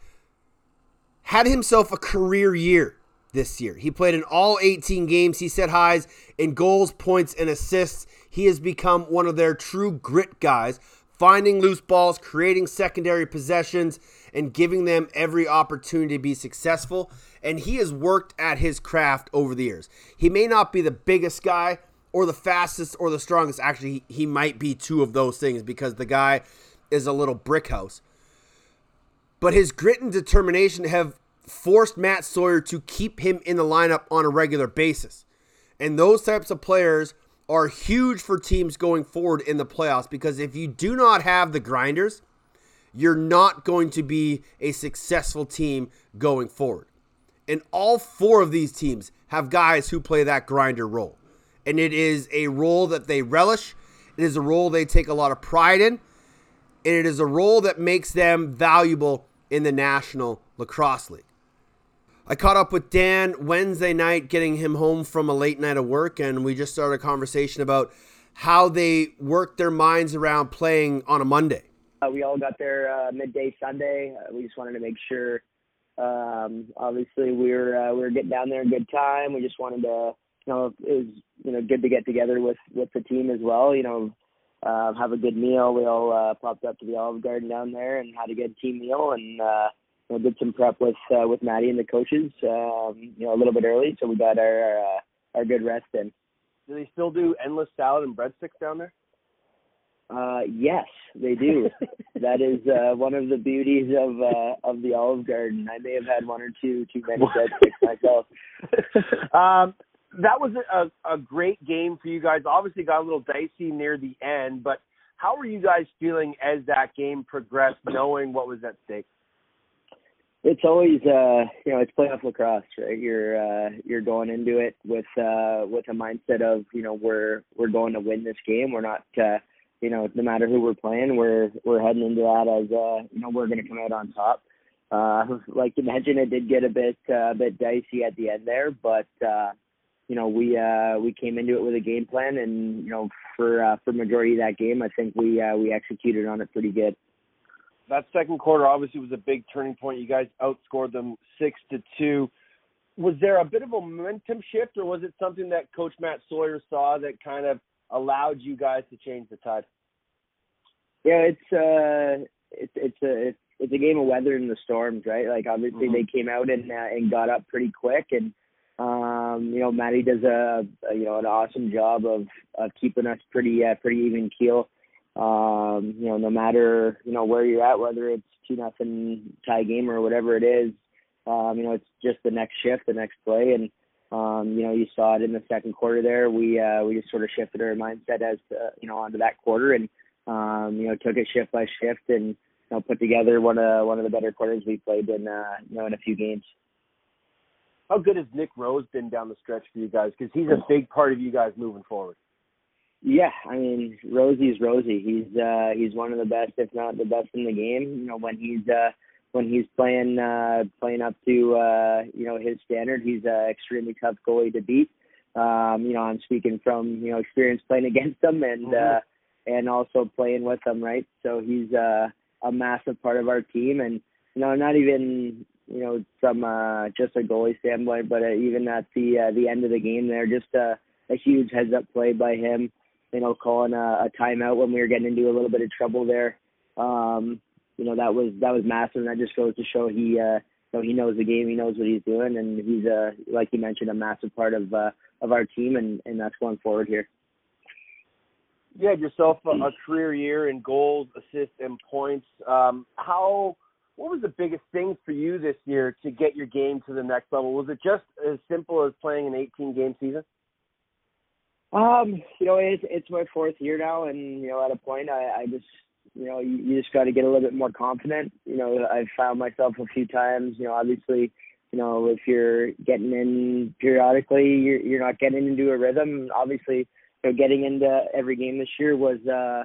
had himself a career year this year. He played in all 18 games. He set highs in goals, points, and assists. He has become one of their true grit guys, finding loose balls, creating secondary possessions, and giving them every opportunity to be successful. And he has worked at his craft over the years. He may not be the biggest guy or the fastest or the strongest. Actually, he, might be two of those things because the guy is a little brick house. But his grit and determination have forced Matt Sawyer to keep him in the lineup on a regular basis. And those types of players are huge for teams going forward in the playoffs because if you do not have the grinders, you're not going to be a successful team going forward. And all four of these teams have guys who play that grinder role. And it is a role that they relish, it is a role they take a lot of pride in, and it is a role that makes them valuable in the National Lacrosse League. I caught up with Dan Wednesday night, getting him home from a late night of work, and we just started a conversation about how they work their minds around playing on a Monday. Uh, we all got there uh, midday Sunday. Uh, we just wanted to make sure. Um, obviously, we were uh, we were getting down there in good time. We just wanted to, you know, it was you know good to get together with with the team as well. You know, uh, have a good meal. We all uh, popped up to the Olive Garden down there and had a good team meal and uh, you know, did some prep with uh, with Maddie and the coaches. Um, you know, a little bit early, so we got our uh, our good rest in. Do they still do endless salad and breadsticks down there? Uh, yes, they do. that is uh, one of the beauties of uh, of the Olive Garden. I may have had one or two too many breadsticks myself. um, that was a, a great game for you guys. Obviously, got a little dicey near the end, but how were you guys feeling as that game progressed, knowing what was at stake? It's always uh you know it's playoff lacrosse right you're uh you're going into it with uh with a mindset of you know we're we're going to win this game we're not uh you know, no matter who we're playing, we're we're heading into that as uh, you know, we're going to come out on top. Uh, like you mentioned, it did get a bit uh, a bit dicey at the end there, but uh, you know, we uh, we came into it with a game plan, and you know, for uh, for majority of that game, I think we uh, we executed on it pretty good. That second quarter obviously was a big turning point. You guys outscored them six to two. Was there a bit of a momentum shift, or was it something that Coach Matt Sawyer saw that kind of allowed you guys to change the tide? Yeah, it's uh, it's it's a it's, it's a game of weather in the storms, right? Like obviously Mhm. they came out and uh, and got up pretty quick, and um, you know Maddie does a, a you know an awesome job of of keeping us pretty uh, pretty even keel. Um, you know, no matter you know where you're at, whether it's two nothing tie game or whatever it is, um, you know it's just the next shift, the next play, and um, you know, you saw it in the second quarter there. We uh, we just sort of shifted our mindset as to, you know onto that quarter, and um, you know took it shift by shift, and you know put together one of one of the better quarters we played in uh, you know in a few games. How good has Nick Rose been down the stretch for you guys? Because he's a big part of you guys moving forward. Yeah, I mean Rosie's Rosie. He's uh, he's one of the best, if not the best in the game. You know when he's uh, when he's playing uh, playing up to uh, you know his standard, he's an extremely tough goalie to beat. Um, you know, I'm speaking from you know experience playing against him and Mhm. uh, and also playing with him, right? So he's uh, a massive part of our team, and you know, not even you know from uh, just a goalie standpoint, but uh, even at the uh, the end of the game there, just a, a huge heads up play by him. You know, calling a, a timeout when we were getting into a little bit of trouble there. Um, you know that was that was massive, and that just goes to show he uh, you know he knows the game, he knows what he's doing, and he's a like you mentioned a massive part of uh, of our team, and and that's going forward here. You had yourself a, a career year in goals, assists, and points. Um, how? What was the biggest thing for you this year to get your game to the next level? Was it just as simple as playing an 18 game season? Um, you know, it's it's my fourth year now, and you know, at a point, I, I just, you know, you, you just got to get a little bit more confident. You know, I've found myself a few times. You know, obviously, you know, if you're getting in periodically, you're you're not getting into a rhythm. Obviously, you know, getting into every game this year was uh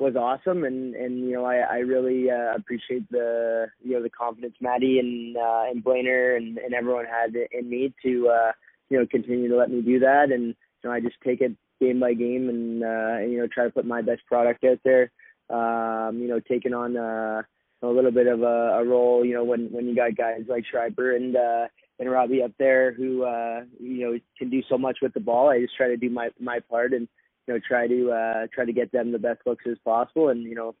was awesome, and and you know, I I really uh, appreciate the you know the confidence Maddie and uh, and Blainer and and everyone had in me to uh you know continue to let me do that and you know, I just take it game by game and uh you know try to put my best product out there. Um, you know, taking on uh a little bit of a, a role, you know, when when you got guys like Schreiber and uh and Robbie up there who uh you know can do so much with the ball. I just try to do my my part and you know try to uh try to get them the best looks as possible and you know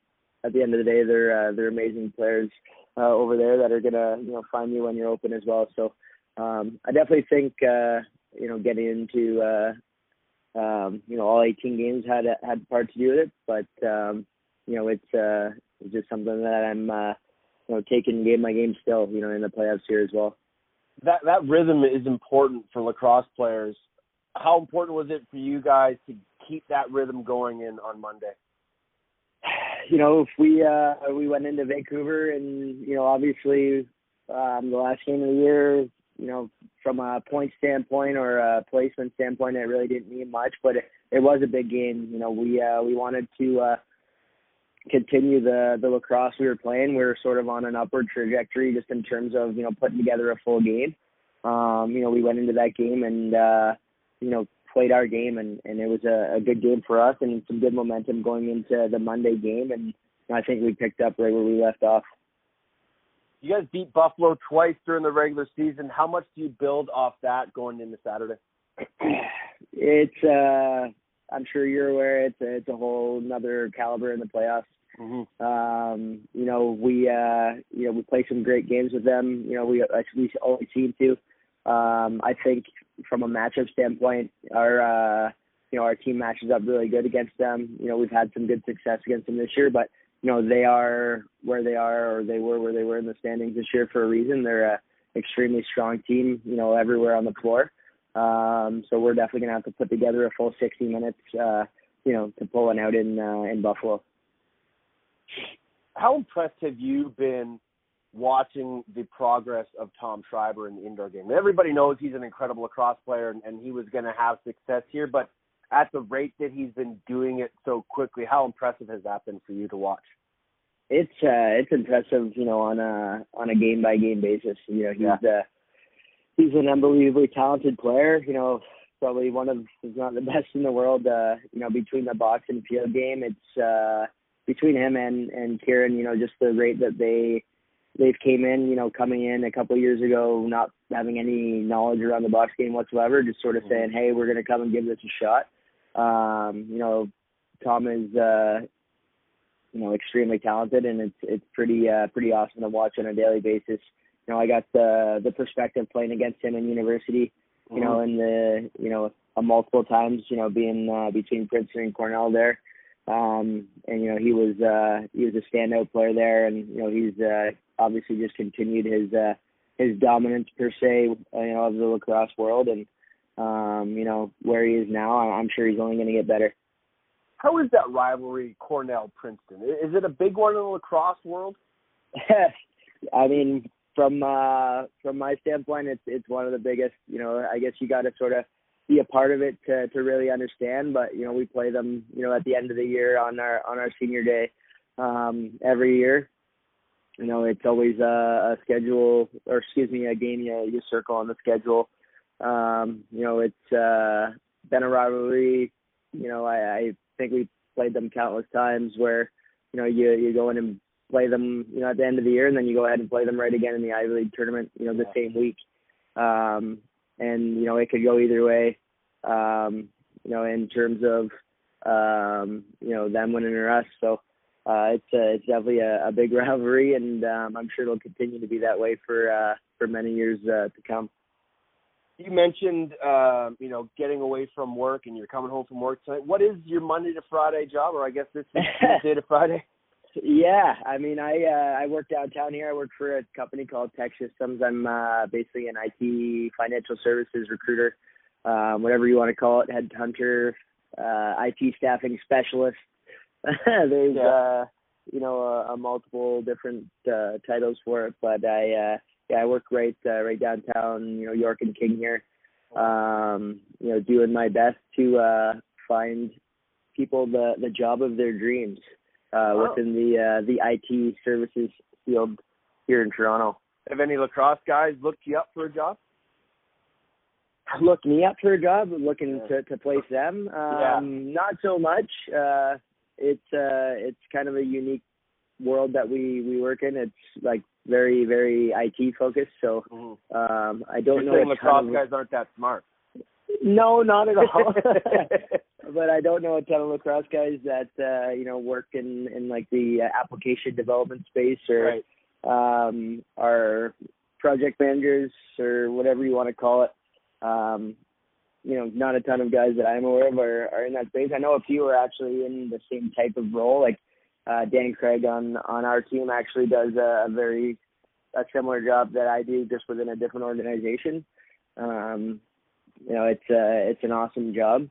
at the end of the day they're uh, they're amazing players uh over there that are gonna you know find you when you're open as well. So um I definitely think uh you know getting into uh um, you know, all 18 games had a, had part to do with it, but um, you know, it's uh, it's just something that I'm uh, you know taking game by game still, you know, in the playoffs here as well. That that rhythm is important for lacrosse players. How important was it for you guys to keep that rhythm going in on Monday? You know, if we uh, we went into Vancouver and you know, obviously um, the last game of the year, you know, from a point standpoint or a placement standpoint, it really didn't mean much, but it, it was a big game. You know, we uh, we wanted to uh, continue the the lacrosse we were playing. We were sort of on an upward trajectory just in terms of you know putting together a full game. Um, you know, we went into that game and uh, you know played our game, and and it was a, a good game for us and some good momentum going into the Monday game, and I think we picked up right where we left off. You guys beat Buffalo twice during the regular season. How much do you build off that going into Saturday? it's uh I'm sure you're aware it's a, it's a whole another caliber in the playoffs. Mm-hmm. Um, you know, we uh you know, we play some great games with them. You know, we we always seem to. Um I think from a matchup standpoint, our uh you know, our team matches up really good against them. You know, we've had some good success against them this year, but you know, they are where they are or they were where they were in the standings this year for a reason. They're a extremely strong team, you know, everywhere on the floor. Um, so we're definitely gonna have to put together a full 60 minutes, uh, you know, to pull one out in uh, in Buffalo. How impressed have you been watching the progress of Tom Schreiber in the indoor game? Everybody knows he's an incredible lacrosse player and, and he was going to have success here, but at the rate that he's been doing it so quickly, how impressive has that been for you to watch? It's uh, it's impressive, you know, on a on a game by game basis. You know, he's Yeah. uh, he's an unbelievably talented player. You know, probably one of if not the best in the world. Uh, you know, between the box and field game, it's uh, between him and and Kieran. You know, just the rate that they they've came in. You know, coming in a couple of years ago, not having any knowledge around the box game whatsoever, just sort of Mhm. saying, hey, we're going to come and give this a shot. Um, you know, Tom is. Uh, you know, extremely talented, and it's it's pretty uh, pretty awesome to watch on a daily basis. You know, I got the the perspective playing against him in university. You know, in the you know uh, multiple times. You know, being uh, between Princeton and Cornell there, um, and you know he was uh, he was a standout player there, and you know he's uh, obviously just continued his uh, his dominance per se, uh, you know, of the lacrosse world, and um, you know where he is now. I- I'm sure he's only going to get better. How is that rivalry Cornell Princeton? Is it a big one in the lacrosse world? I mean, from uh from my standpoint, it's it's one of the biggest. You know, I guess you got to sort of be a part of it to to really understand. But you know, we play them. You know, at the end of the year on our on our senior day, um, every year. You know, it's always a, a schedule, or excuse me, a game you you circle on the schedule. Um, you know, it's uh been a rivalry. You know, I, I think we played them countless times where you know you you go in and play them, you know, at the end of the year, and then you go ahead and play them right again in the Ivy League tournament, you know, the same week. Um, and you know, it could go either way. Um, you know, in terms of um, you know them winning or us. So uh, it's uh, it's definitely a, a big rivalry, and um, I'm sure it'll continue to be that way for uh, for many years uh, to come. You mentioned, uh, you know, getting away from work and you're coming home from work tonight. What is your Monday to Friday job, or I guess this is Tuesday to Friday? Yeah, I mean, I uh, I work downtown here. I work for a company called TEKsystems. I'm uh, basically an IT financial services recruiter, um, whatever you want to call it, headhunter, uh, IT staffing specialist. There's Yeah. uh, you know a, a multiple different uh, titles for it, but I uh, yeah I work right uh, right downtown, you know York and King here. Um, you know, doing my best to uh, find people the the job of their dreams uh, within the uh, the IT services field here in Toronto. Have any lacrosse guys looked you up for a job? Looked me up for a job, looking Yeah. to to place them. Um, Yeah. Not so much. Uh, it's uh, it's kind of a unique world that we we work in. It's like very very IT focused. So um, I don't You're know. lacrosse of- guys aren't that smart. No, not at all. but I don't know a ton of lacrosse guys that uh, you know work in in like the uh, application development space or right. um, are project managers or whatever you want to call it. Um, you know, not a ton of guys that I'm aware of are, are in that space. I know a few are actually in the same type of role. Like uh, Dan Craig on on our team actually does a, a very a similar job that I do, just within a different organization. Um, you know, it's uh, it's an awesome job.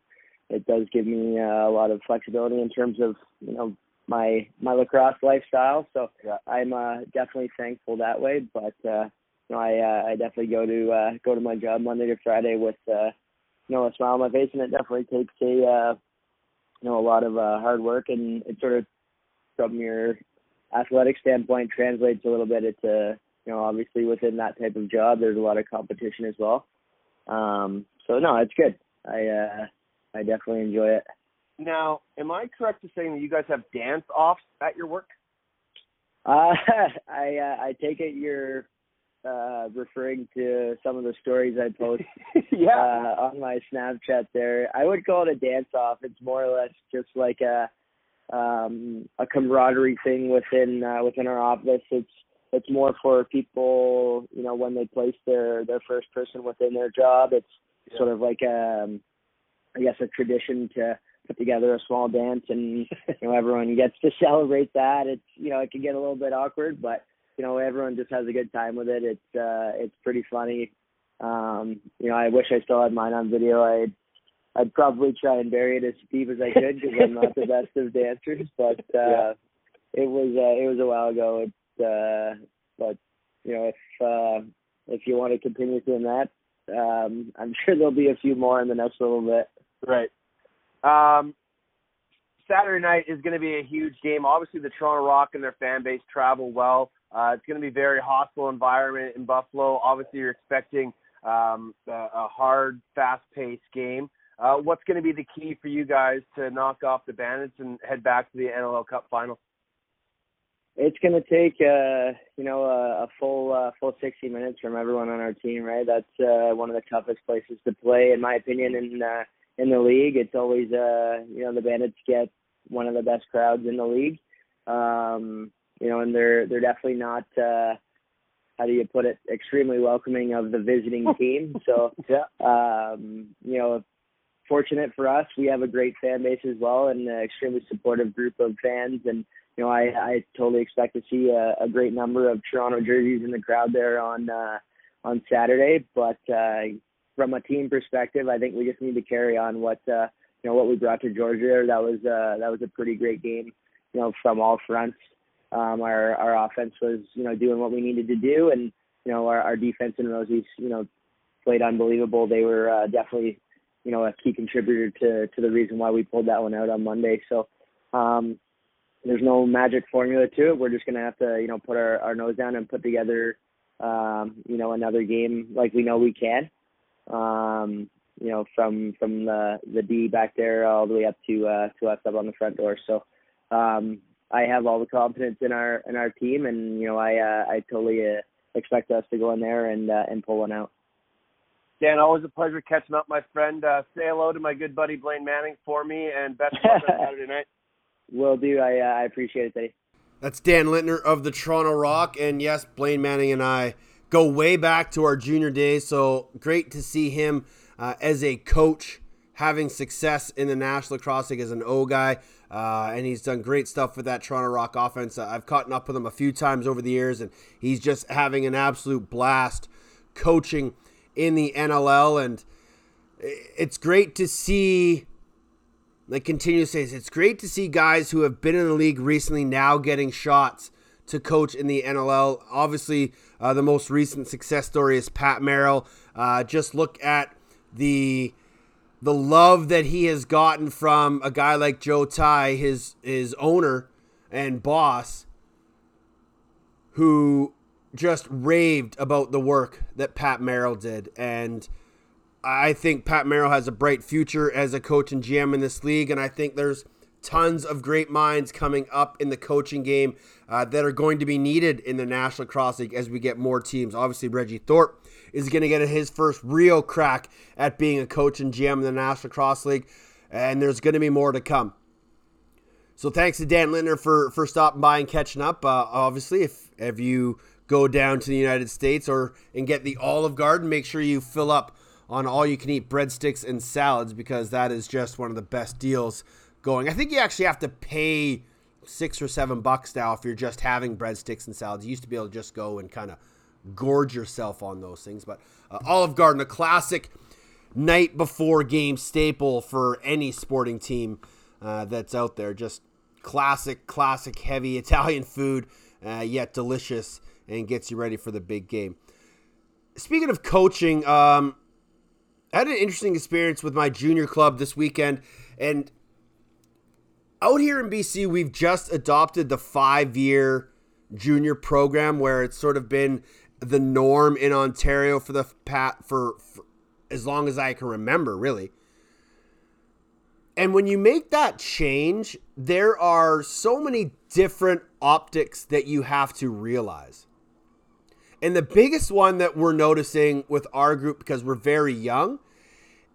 It does give me uh, a lot of flexibility in terms of you know my my lacrosse lifestyle. So Yeah. I'm uh, definitely thankful that way. But uh, you know, I uh, I definitely go to uh, go to my job Monday to Friday with uh, you know a smile on my face, and it definitely takes a uh, you know a lot of uh, hard work, and it sort of from your athletic standpoint translates a little bit into you know obviously within that type of job there's a lot of competition as well. Um, so no, it's good. I uh, I definitely enjoy it. Now, am I correct in saying that you guys have dance offs at your work? Uh, I uh, I take it you're uh, referring to some of the stories I post yeah. uh, on my Snapchat there. I would call it a dance off. It's more or less just like a um, a camaraderie thing within uh, within our office. It's it's more for people, you know, when they place their their first person within their job. It's Yeah. sort of like um, I guess a tradition to put together a small dance, and you know everyone gets to celebrate that. It's you know it can get a little bit awkward, but you know everyone just has a good time with it. It's uh, it's pretty funny. Um, you know, I wish I still had mine on video. I'd I'd probably try and bury it as deep as I could because I'm not the best of dancers. But uh, Yeah. it was uh, it was a while ago. It, uh, but you know, if uh, if you want to continue doing that, um, I'm sure there'll be a few more in the next little bit. Right. Um, Saturday night is going to be a huge game. Obviously, the Toronto Rock and their fan base travel well. Uh, it's going to be a very hostile environment in Buffalo. Obviously, you're expecting um, a, a hard, fast-paced game. Uh, what's going to be the key for you guys to knock off the Bandits and head back to the NLL Cup final? It's going to take uh, you know a, a full uh, full 60 minutes from everyone on our team, right? That's uh, one of the toughest places to play, in my opinion, in uh, in the league. It's always uh, you know the Bandits get one of the best crowds in the league, um, you know, and they're they're definitely not uh, how do you put it extremely welcoming of the visiting team. So Yeah. um, you know, fortunate for us, we have a great fan base as well, and an extremely supportive group of fans. And you know, I, I totally expect to see a, a great number of Toronto jerseys in the crowd there on uh, on Saturday. But uh, from a team perspective, I think we just need to carry on what uh, you know what we brought to Georgia. That was uh, that was a pretty great game, you know, from all fronts. Um, our our offense was you know doing what we needed to do, and you know our, our defense and Rosie's you know played unbelievable. They were uh, definitely you know a key contributor to to the reason why we pulled that one out on Monday. So um, there's no magic formula to it. We're just gonna have to you know put our, our nose down and put together um, you know another game like we know we can. Um, you know from from the the D back there all the way up to uh, to us up on the front door. So um, I have all the confidence in our in our team, and you know I uh, I totally uh, expect us to go in there and uh, and pull one out. Dan, always a pleasure catching up, my friend. Uh, say hello to my good buddy Blaine Manning for me, and best of luck on Saturday night. Will do. I uh, I appreciate it, Teddy. That's Dan Lintner of the Toronto Rock. And yes, Blaine Manning and I go way back to our junior days. So great to see him uh, as a coach having success in the National Lacrosse League as an O guy. Uh, and he's done great stuff with that Toronto Rock offense. Uh, I've caught up with him a few times over the years, and he's just having an absolute blast coaching in the NLL. And it's great to see like continue to say it's great to see guys who have been in the league recently now getting shots to coach in the NLL. Obviously, uh, the most recent success story is Pat Merrill. Uh, just look at the the love that he has gotten from a guy like Joe Ty, his his owner and boss, who just raved about the work that Pat Merrill did and. I think Pat Merrill has a bright future as a coach and GM in this league, and I think there's tons of great minds coming up in the coaching game uh, that are going to be needed in the National Lacrosse League as we get more teams. Obviously, Reggie Thorpe is going to get his first real crack at being a coach and GM in the National Lacrosse League, and there's going to be more to come. So thanks to Dan Lintner for for stopping by and catching up. Uh, obviously, if if you go down to the United States or and get the Olive Garden, make sure you fill up on all you can eat breadsticks and salads because that is just one of the best deals going. I think you actually have to pay six or seven bucks now if you're just having breadsticks and salads. You used to be able to just go and kind of gorge yourself on those things. But uh, Olive Garden, a classic night before game staple for any sporting team uh, that's out there. Just classic, classic, heavy Italian food, uh, yet delicious and gets you ready for the big game. Speaking of coaching, um, I had an interesting experience with my junior club this weekend, and out here in BC, we've just adopted the five year junior program where it's sort of been the norm in Ontario for the pat for, for as long as I can remember, really. And when you make that change, there are so many different optics that you have to realize. And the biggest one that we're noticing with our group, because we're very young,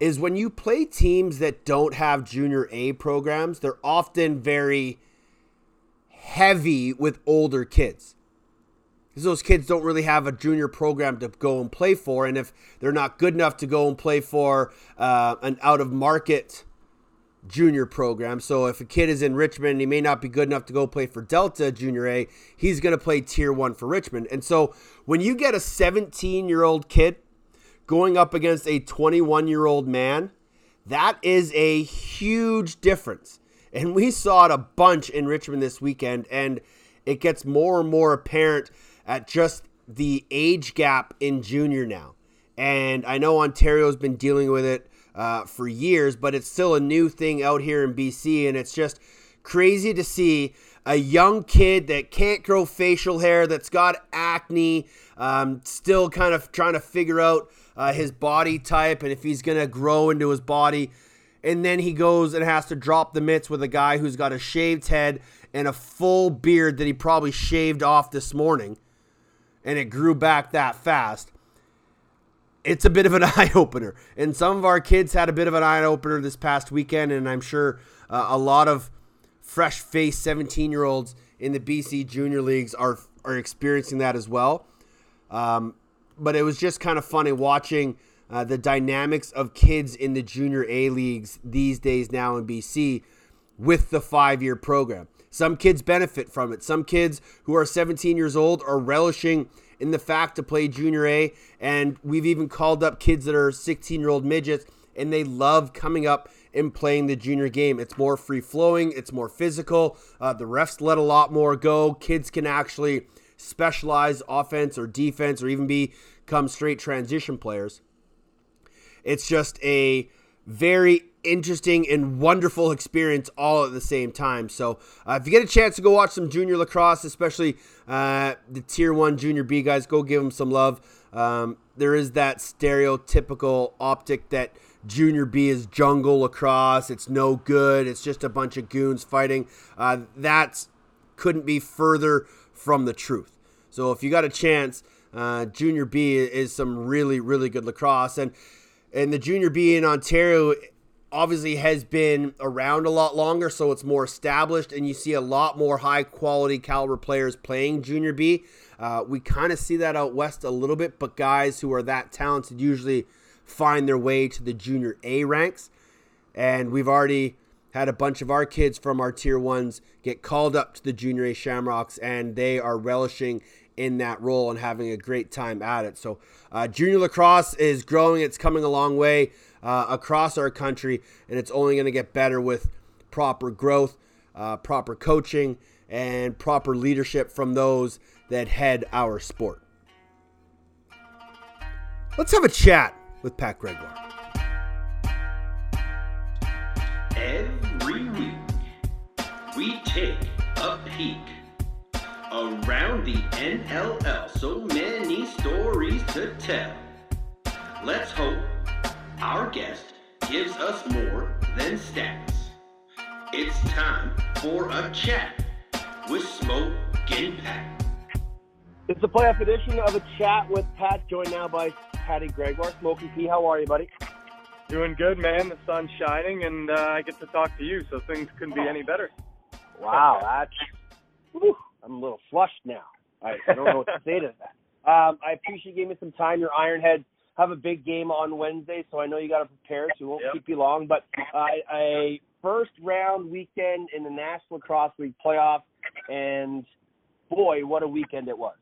is when you play teams that don't have junior A programs, they're often very heavy with older kids. Because those kids don't really have a junior program to go and play for. And if they're not good enough to go and play for uh, an out of market junior program. So if a kid is in Richmond, he may not be good enough to go play for Delta Junior A. He's going to play Tier 1 for Richmond. And so when you get a 17 year old kid going up against a 21 year old man, that is a huge difference. And we saw it a bunch in Richmond this weekend. And it gets more and more apparent at just the age gap in junior now. And I know Ontario's been dealing with it uh, for years, but it's still a new thing out here in BC, and it's just crazy to see a young kid that can't grow facial hair, that's got acne, um, still kind of trying to figure out uh, his body type and if he's going to grow into his body. And then he goes and has to drop the mitts with a guy who's got a shaved head and a full beard that he probably shaved off this morning. And it grew back that fast it's a bit of an eye opener. And some of our kids had a bit of an eye opener this past weekend, and I'm sure uh, a lot of fresh faced 17 year olds in the BC junior leagues are are experiencing that as well. Um, but it was just kind of funny watching uh, the dynamics of kids in the junior A leagues these days now in BC with the five year program. Some kids benefit from it. Some kids who are 17 years old are relishing in the fact to play junior A. And we've even called up kids that are 16 year old midgets, and they love coming up and playing the junior game. It's more free flowing, it's more physical. Uh, the refs let a lot more go. Kids can actually specialize offense or defense or even become straight transition players. It's just a very interesting and wonderful experience all at the same time. So, uh, if you get a chance to go watch some junior lacrosse, especially uh, the Tier 1 Junior B guys, go give them some love. Um, there is that stereotypical optic that Junior B is jungle lacrosse. It's no good. It's just a bunch of goons fighting. Uh, that couldn't be further from the truth. So, if you got a chance, uh, Junior B is some really, really good lacrosse. And and the Junior B in Ontario obviously has been around a lot longer, so it's more established, and you see a lot more high quality caliber players playing Junior B. Uh, we kind of see that out west a little bit, but guys who are that talented usually find their way to the Junior A ranks. And we've already had a bunch of our kids from our tier ones get called up to the Junior A Shamrocks, and they are relishing in that role and having a great time at it. So, uh, junior lacrosse is growing, it's coming a long way uh, across our country, and it's only going to get better with proper growth, uh, proper coaching, and proper leadership from those that head our sport. Let's have a chat with Pat Gregoire. Every week, we take a peek around the NLL. So many stories to tell. Let's hope our guest gives us more than stats. It's time for a chat with Smoke and Pat. It's the playoff edition of a chat with Pat, joined now by Patty Gregoire. Smoking P, how are you, buddy? Doing good, man. The sun's shining, and uh, I get to talk to you, so things couldn't be any better. Wow, that's. Whew, I'm a little flushed now. I, I don't know what to say to that. Um, I appreciate you giving me some time. Your Ironhead have a big game on Wednesday, so I know you got to prepare, so we won't Yep. keep you long. But uh, a first round weekend in the National Lacrosse League playoff, and boy, what a weekend it was.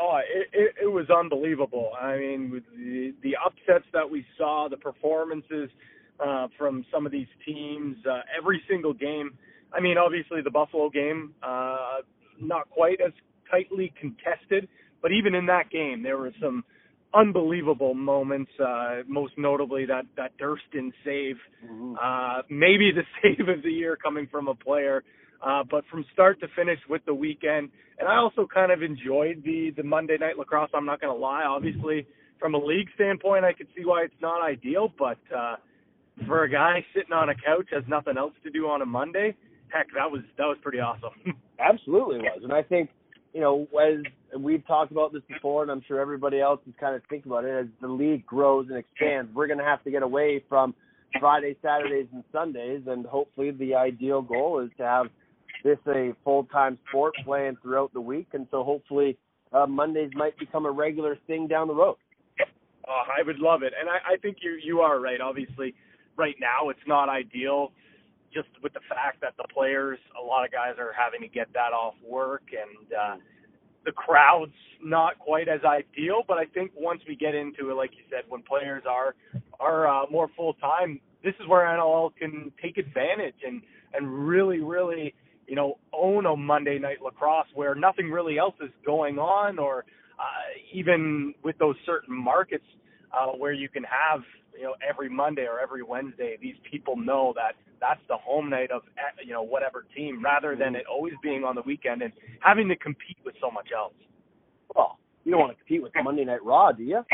Oh, it, it, it was unbelievable. I mean, with the, the upsets that we saw, the performances uh, from some of these teams, uh, every single game. I mean, obviously the Buffalo game, uh, not quite as tightly contested, but even in that game, there were some unbelievable moments. Uh, most notably that that Durston save, uh, maybe the save of the year coming from a player. Uh, but from start to finish with the weekend, and I also kind of enjoyed the the Monday night lacrosse. I'm not going to lie. Obviously, from a league standpoint, I could see why it's not ideal. But uh, for a guy sitting on a couch has nothing else to do on a Monday, heck, that was that was pretty awesome. Absolutely was, and I think you know as we've talked about this before, and I'm sure everybody else is kind of thinking about it as the league grows and expands. We're going to have to get away from Fridays, Saturdays, and Sundays, and hopefully the ideal goal is to have this a full time sport playing throughout the week, and so hopefully uh, Mondays might become a regular thing down the road. Oh, I would love it, and I, I think you you are right. Obviously, right now it's not ideal, just with the fact that the players, a lot of guys are having to get that off work, and uh, the crowd's not quite as ideal. But I think once we get into it, like you said, when players are are uh, more full time, this is where NLL can take advantage and and really really you know own a Monday night lacrosse where nothing really else is going on, or uh, even with those certain markets uh, where you can have you know every Monday or every Wednesday, these people know that that's the home night of eh, you know whatever team, rather than it always being on the weekend and having to compete with so much else. Well, you don't want to compete with Monday Night Raw, do you?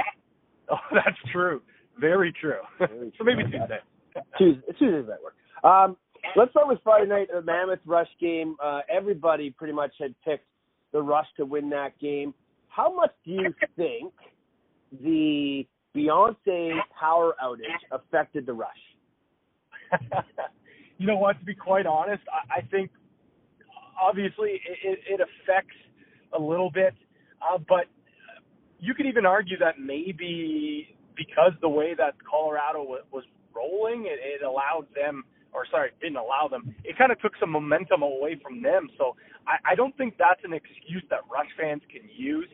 Oh, that's true. Very true. Very so maybe true. Tuesday. Tuesday, Tuesdays might work. Um, let's start with Friday night, the Mammoth Rush game. Uh, everybody pretty much had picked the Rush to win that game. How much do you think the Beyonce power outage affected the Rush? you know what? To be quite honest, I, I think obviously it, it, affects a little bit, uh, but you could even argue that maybe because the way that Colorado was, was rolling, it, it allowed them, or sorry, didn't allow them. It kind of took some momentum away from them. So I, I don't think that's an excuse that Rush fans can use.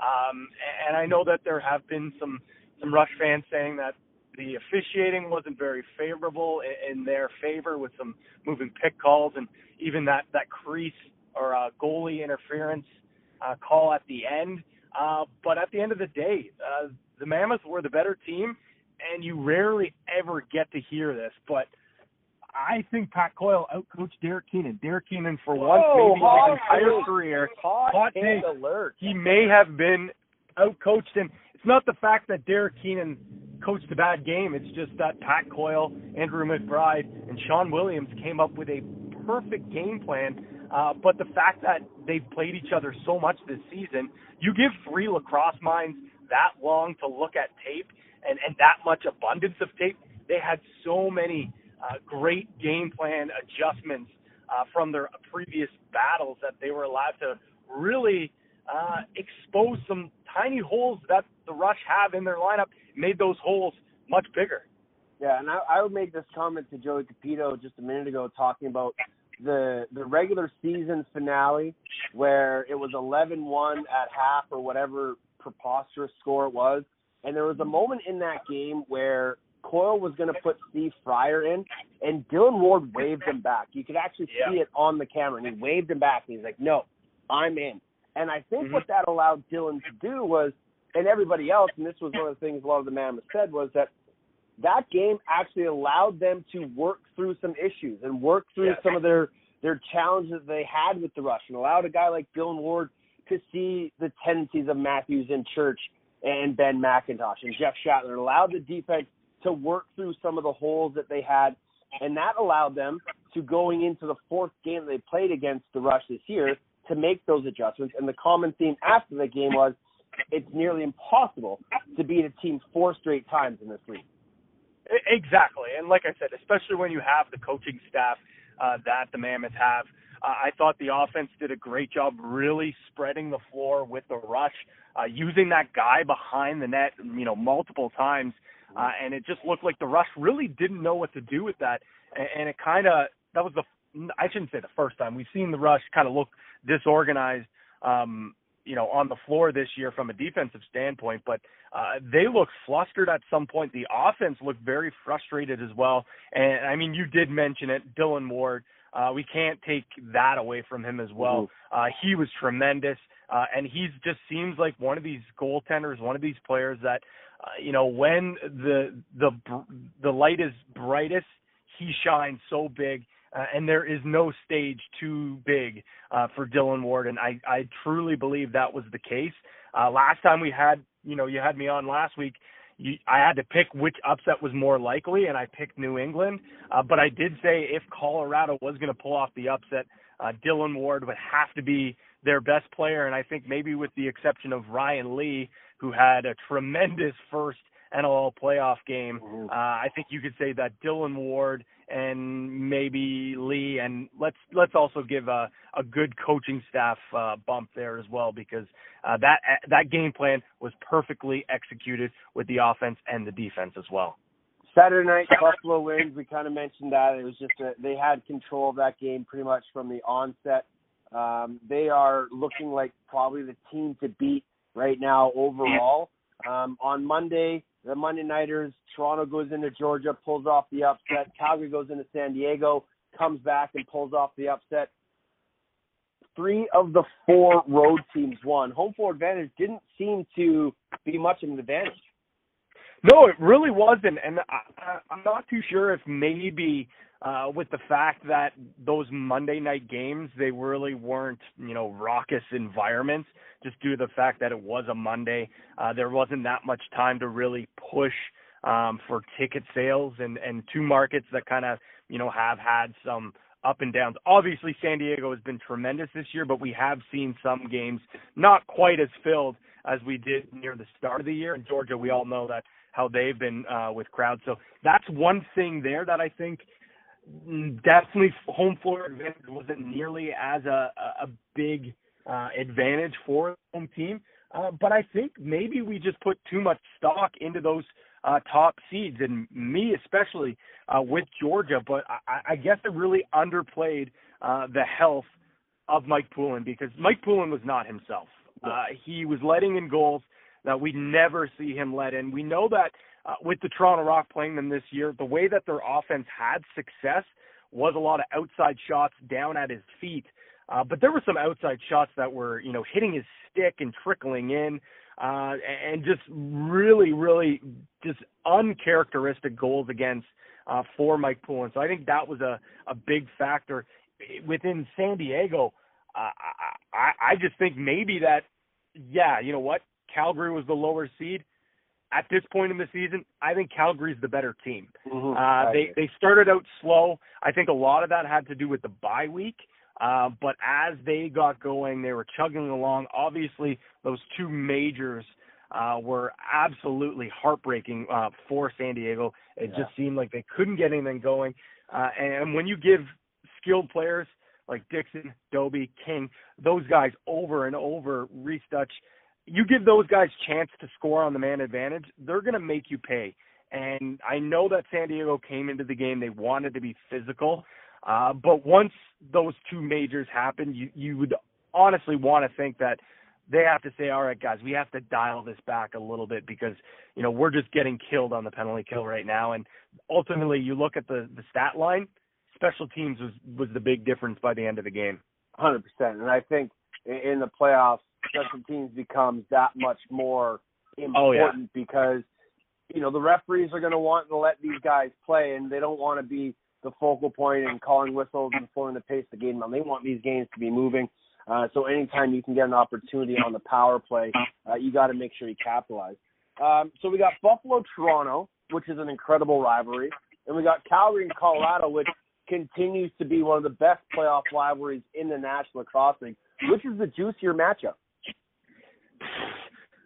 Um, and I know that there have been some some Rush fans saying that the officiating wasn't very favorable in, in their favor with some moving pick calls and even that that crease or uh, goalie interference uh, call at the end. Uh, but at the end of the day, uh, the Mammoths were the better team, and you rarely ever get to hear this. But I think Pat Coyle outcoached Derek Keenan. Derek Keenan, for once, Whoa, maybe his entire career, Hot, Hot take alert. he may have been outcoached him. Not the fact that Derek Keenan coached a bad game. It's just that Pat Coyle, Andrew McBride, and Sean Williams came up with a perfect game plan. Uh, but the fact that they've played each other so much this season, you give three lacrosse minds that long to look at tape and, and that much abundance of tape. They had so many uh, great game plan adjustments uh, from their previous battles that they were allowed to really uh, expose some tiny holes that the Rush have in their lineup, made those holes much bigger. Yeah, and I, I would make this comment to Joey Cupido just a minute ago, talking about the the regular season finale where it was 11-1 at half or whatever preposterous score it was, and there was a moment in that game where Coyle was going to put Steve Fryer in, and Dillon Ward waved him back. You could actually Yeah. see it on the camera, and he waved him back, and he's like, "No, I'm in." And I think Mhm. what that allowed Dillon to do was, and everybody else, and this was one of the things a lot of the Mammoths said was that that game actually allowed them to work through some issues and work through Yes. some of their their challenges they had with the rush and allowed a guy like Dillon Ward to see the tendencies of Matthews and Church and Ben McIntosh and Jeff Shattler and allowed the defense to work through some of the holes that they had and that allowed them to going into the fourth game they played against the rush this year to make those adjustments and the common theme after the game was it's nearly impossible to beat a team four straight times in this league. Exactly, and like I said, especially when you have the coaching staff uh, that the Mammoths have, uh, I thought the offense did a great job really spreading the floor with the rush, uh, using that guy behind the net, you know, multiple times, uh, and it just looked like the rush really didn't know what to do with that, and, and it kind of that was the I shouldn't say the first time we've seen the rush kind of look disorganized. Um, you know, on the floor this year from a defensive standpoint, but uh, they looked flustered at some point. The offense looked very frustrated as well. And I mean, you did mention it, Dillon Ward. Uh, we can't take that away from him as well. Uh, he was tremendous. Uh, and he just seems like one of these goaltenders, one of these players that, uh, you know, when the the the light is brightest, he shines so big. Uh, and there is no stage too big uh, for Dillon Ward, and I, I truly believe that was the case. Uh, last time we had, you know, you had me on last week. You, I had to pick which upset was more likely, and I picked New England. Uh, but I did say if Colorado was going to pull off the upset, uh, Dillon Ward would have to be their best player. And I think maybe with the exception of Ryan Lee, who had a tremendous first NLL playoff game, uh, I think you could say that Dillon Ward and maybe Lee, and let's let's also give a, a good coaching staff uh, bump there as well because uh, that that game plan was perfectly executed with the offense and the defense as well. Saturday night, Buffalo wins. We kind of mentioned that it was just a, they had control of that game pretty much from the onset. Um, they are looking like probably the team to beat right now overall. Um, on Monday, the Monday Nighters, Toronto goes into Georgia, pulls off the upset. Calgary goes into San Diego, comes back and pulls off the upset. Three of the four road teams won. Home floor advantage didn't seem to be much of an advantage. No, it really wasn't, and I, I'm not too sure if maybe uh, with the fact that those Monday night games they really weren't you know raucous environments, just due to the fact that it was a Monday. Uh, there wasn't that much time to really push um, for ticket sales, and and two markets that kind of you know have had some up and downs. Obviously, San Diego has been tremendous this year, but we have seen some games not quite as filled as we did near the start of the year. In Georgia, we all know that how they've been uh, with crowds. So that's one thing there that I think definitely home floor advantage wasn't nearly as a, a big uh, advantage for the home team. Uh, but I think maybe we just put too much stock into those uh, top seeds, and me especially uh, with Georgia. But I, I guess I really underplayed uh, the health of Mike Poulin because Mike Poulin was not himself. Uh, he was letting in goals that we never see him let in. We know that uh, with the Toronto Rock playing them this year, the way that their offense had success was a lot of outside shots down at his feet. Uh, but there were some outside shots that were, you know, hitting his stick and trickling in, uh, and just really, really just uncharacteristic goals against uh, for Mike Poulin. So I think that was a, a big factor within San Diego. Uh, I, I just think maybe that, yeah, you know what, Calgary was the lower seed. At this point in the season, I think Calgary's the better team. Mm-hmm. Uh, they they started out slow. I think a lot of that had to do with the bye week. Uh, but as they got going, they were chugging along. Obviously, those two majors uh, were absolutely heartbreaking uh, for San Diego. It Yeah. just seemed like they couldn't get anything going. Uh, and when you give skilled players like Dickson, Dobbie, King, those guys over and over, Rhys Duch, you give those guys chance to score on the man advantage, they're going to make you pay. And I know that San Diego came into the game, they wanted to be physical. Uh, but once those two majors happened, you, you would honestly want to think that they have to say, all right, guys, we have to dial this back a little bit because, you know, we're just getting killed on the penalty kill right now. And ultimately, you look at the, the stat line, special teams was, was the big difference by the end of the game. Hundred percent, and I think in the playoffs, special teams becomes that much more important Oh, yeah. because you know the referees are going to want to let these guys play, and they don't want to be the focal point and calling whistles and slowing the pace of the game. They want these games to be moving. Uh, so anytime you can get an opportunity on the power play, uh, you got to make sure you capitalize. Um, so we got Buffalo, Toronto, which is an incredible rivalry, and we got Calgary and Colorado, which continues to be one of the best playoff rivalries in the National Lacrosse League. Which is the juicier matchup?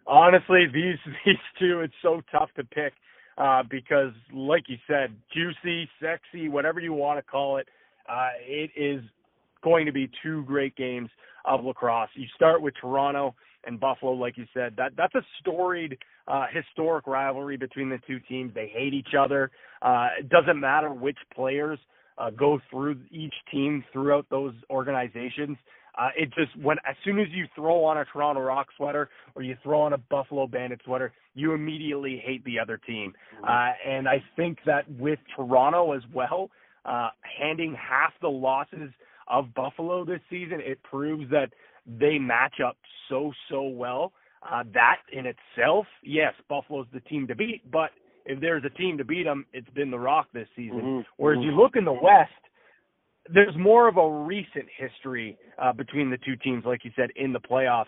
Honestly, these these two, it's so tough to pick uh, because, like you said, juicy, sexy, whatever you want to call it, uh, it is going to be two great games of lacrosse. You start with Toronto and Buffalo, like you said. That that's a storied, uh, historic rivalry between the two teams. They hate each other. Uh, it doesn't matter which players uh, go through each team throughout those organizations. Uh, it just when as soon as you throw on a Toronto Rock sweater or you throw on a Buffalo Bandit sweater, you immediately hate the other team. Uh, and I think that with Toronto as well, uh, handing half the losses of Buffalo this season, it proves that they match up so so well. Uh, that in itself, yes, Buffalo's the team to beat. But if there's a team to beat them, it's been the Rock this season. Mhm, Whereas mhm. you look in the West, there's more of a recent history uh, between the two teams, like you said, in the playoffs.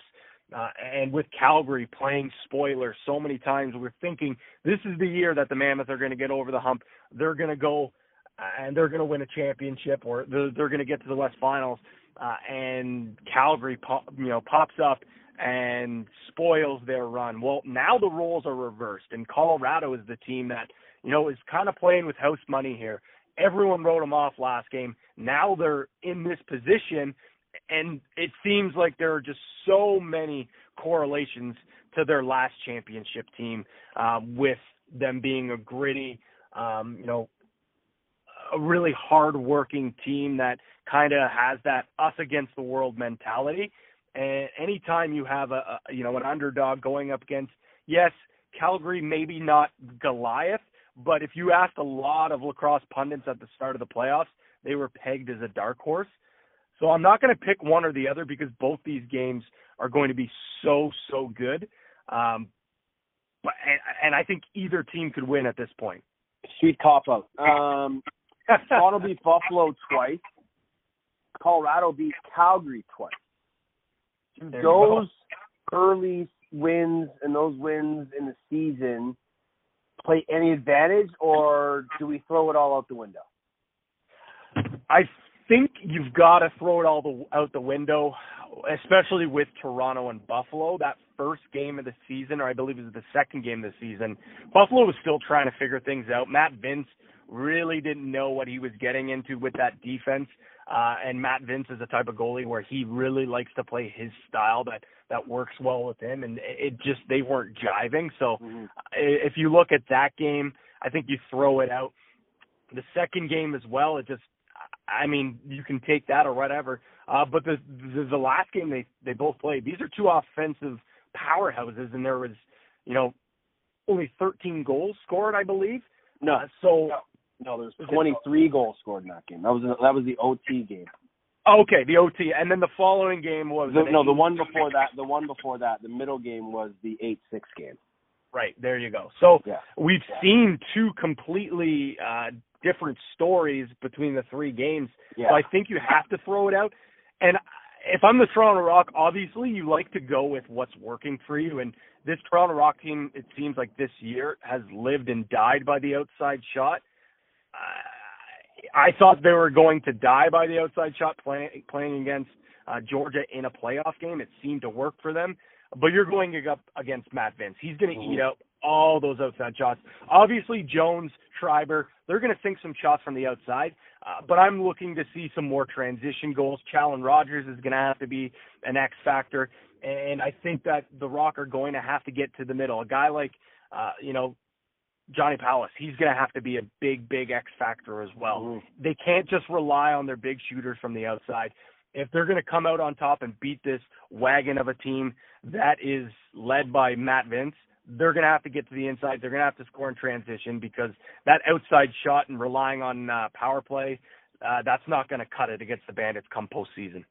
Uh, and with Calgary playing spoiler so many times, we're thinking this is the year that the Mammoth are going to get over the hump. They're going to go uh, and they're going to win a championship, or they're, they're going to get to the West Finals. Uh, and Calgary, pop, you know, pops up and spoils their run. Well, now the roles are reversed, and Colorado is the team that you know is kind of playing with house money here. Everyone wrote them off last game. Now they're in this position, and it seems like there are just so many correlations to their last championship team, um, with them being a gritty, um, you know, a really hard-working team that kind of has that us against the world mentality. And anytime you have a, a you know an underdog going up against, yes, Calgary maybe not Goliath, but if you asked a lot of lacrosse pundits at the start of the playoffs, they were pegged as a dark horse. So I'm not going to pick one or the other because both these games are going to be so so good. Um, but and, and I think either team could win at this point. Sweet cop out. Um, Toronto beat Buffalo twice. Colorado beat Calgary twice. There those early wins and those wins in the season play any advantage, or do we throw it all out the window? I think you've got to throw it all the, out the window, especially with Toronto and Buffalo. That first game of the season, or I believe it was the second game of the season, Buffalo was still trying to figure things out. Matt Vinc really didn't know what he was getting into with that defense. Uh, and Matt Vinc is the type of goalie where he really likes to play his style that that works well with him, and it just they weren't jiving. So Mhm. if you look at that game, I think you throw it out. The second game as well, it just, I mean, you can take that or whatever. Uh, but the, the the last game they they both played, these are two offensive powerhouses, and there was, you know, only 13 goals scored, I believe. No, Uh, so no. No, there's Was it- 23 goals scored in that game. That was that was the OT game. okay, the OT, and then the following game was The, no, the one before that, the one before that, the middle game was the eight six game. Right there, you go. So Yeah. we've seen two completely uh, different stories between the three games. Yeah. So I think you have to throw it out. And if I'm the Toronto Rock, obviously you like to go with what's working for you. And this Toronto Rock team, it seems like this year has lived and died by the outside shot. I thought they were going to die by the outside shot playing playing against uh, Georgia in a playoff game. It seemed to work for them. But you're going up against Matt Vinc. He's going to Mhm. eat up all those outside shots. Obviously, Jones, Schreiber, they're going to sink some shots from the outside. Uh, but I'm looking to see some more transition goals. Challen Rogers is going to have to be an X factor, and I think that the Rock are going to have to get to the middle. A guy like, uh, you know, Johnny Powless, he's going to have to be a big, big X factor as well. Mhm. They can't just rely on their big shooters from the outside. If they're going to come out on top and beat this wagon of a team that is led by Matt Vinc, they're going to have to get to the inside. They're going to have to score in transition because that outside shot and relying on uh, power play, uh, that's not going to cut it against the Bandits come postseason.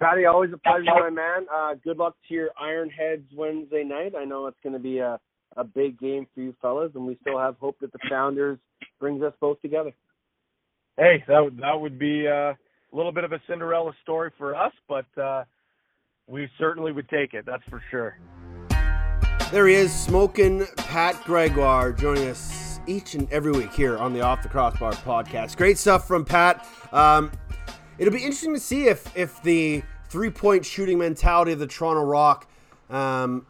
Patty, always a pleasure, my man. Uh, good luck to your Ironheads Wednesday night. I know it's going to be a, a big game for you fellas, and we still have hope that the Founders brings us both together. Hey, that would, that would be uh, a little bit of a Cinderella story for us, but uh, we certainly would take it. That's for sure. There he is, smoking Pat Gregoire, joining us each and every week here on the Off the Crossbar podcast. Great stuff from Pat. Um, it'll be interesting to see if if the three point shooting mentality of the Toronto Rock um,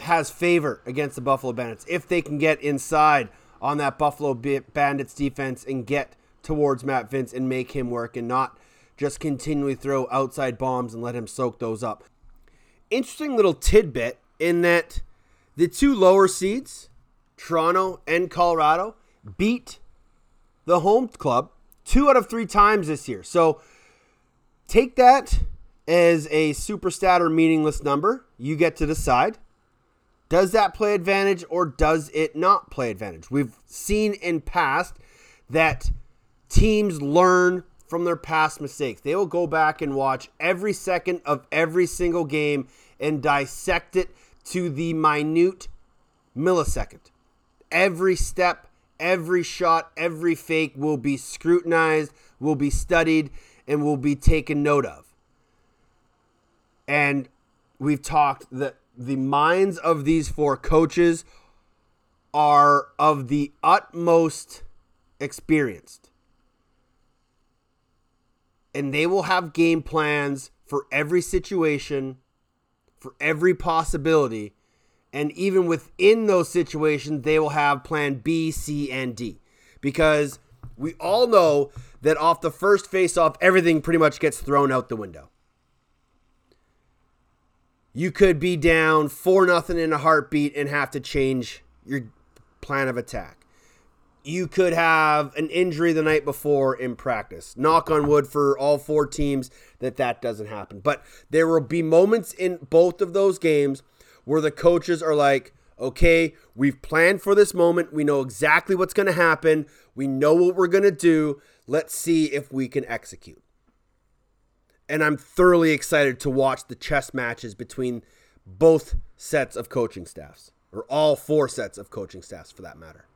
has favor against the Buffalo Bandits. If they can get inside on that Buffalo Bandits defense and get towards Matt Vinc and make him work and not just continually throw outside bombs and let him soak those up. Interesting little tidbit in that the two lower seeds, Toronto and Colorado, beat the home club two out of three times this year. So take that as a super stat or meaningless number. You get to decide. Does that play advantage or does it not play advantage? We've seen in past that teams learn from their past mistakes. They will go back and watch every second of every single game and dissect it to the minute millisecond. Every step, every shot, every fake will be scrutinized, will be studied, and will be taken note of. And we've talked that the minds of these four coaches are of the utmost experienced. And they will have game plans for every situation, for every possibility. And even within those situations, they will have plan B, C, and D. Because we all know that off the first face off, everything pretty much gets thrown out the window. You could be down 4 nothing in a heartbeat and have to change your plan of attack. You could have an injury the night before in practice. Knock on wood for all four teams that that doesn't happen. But there will be moments in both of those games where the coaches are like, okay, we've planned for this moment. We know exactly what's going to happen. We know what we're going to do. Let's see if we can execute. And I'm thoroughly excited to watch the chess matches between both sets of coaching staffs, or all four sets of coaching staffs for that matter.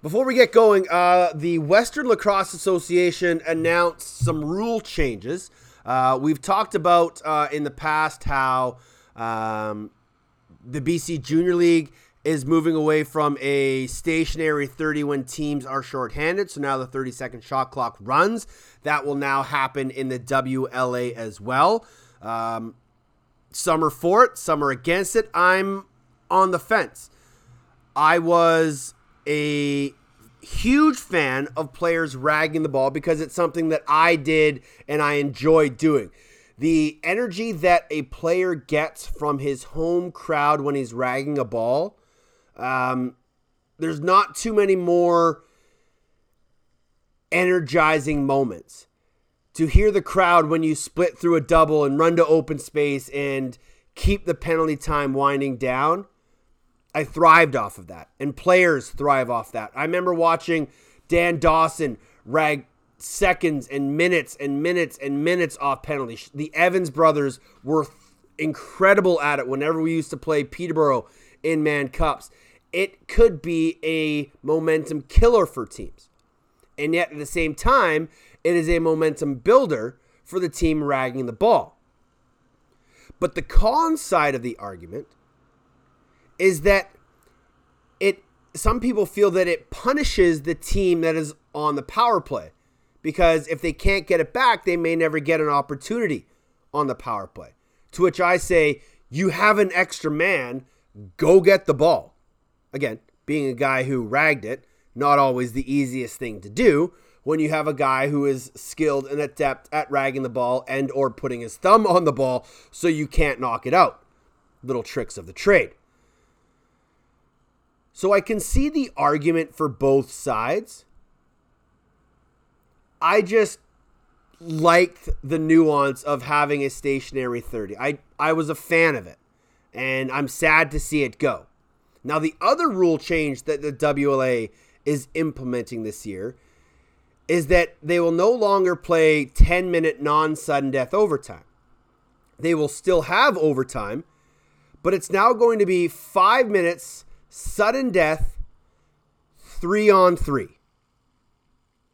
Before we get going, uh, the Western Lacrosse Association announced some rule changes. Uh, we've talked about uh, in the past how um, the BC Junior League is moving away from a stationary 30 when teams are shorthanded. So now the 30 second shot clock runs. That will now happen in the WLA as well. Um, some are for it, some are against it. I'm on the fence. I was a huge fan of players ragging the ball because it's something that I did and I enjoyed doing. The energy that a player gets from his home crowd when he's ragging a ball, um, there's not too many more energizing moments. To hear the crowd when you split through a double and run to open space and keep the penalty time winding down I thrived off of that, and players thrive off that. I remember watching Dan Dawson rag seconds and minutes and minutes and minutes off penalties. The Evans brothers were incredible at it whenever we used to play Peterborough in Mann Cups. It could be a momentum killer for teams. And yet at the same time, it is a momentum builder for the team ragging the ball. But the con side of the argument is that it some people feel that it punishes the team that is on the power play because if they can't get it back, they may never get an opportunity on the power play. To which I say, you have an extra man, go get the ball. Again, being a guy who ragged it, not always the easiest thing to do when you have a guy who is skilled and adept at ragging the ball and or putting his thumb on the ball so you can't knock it out. Little tricks of the trade. So I can see the argument for both sides. I just liked the nuance of having a stationary 30. I, I was a fan of it, and I'm sad to see it go. Now, the other rule change that the WLA is implementing this year is that they will no longer play 10 minute non sudden death overtime. They will still have overtime, but it's now going to be five minutes sudden death, three on three.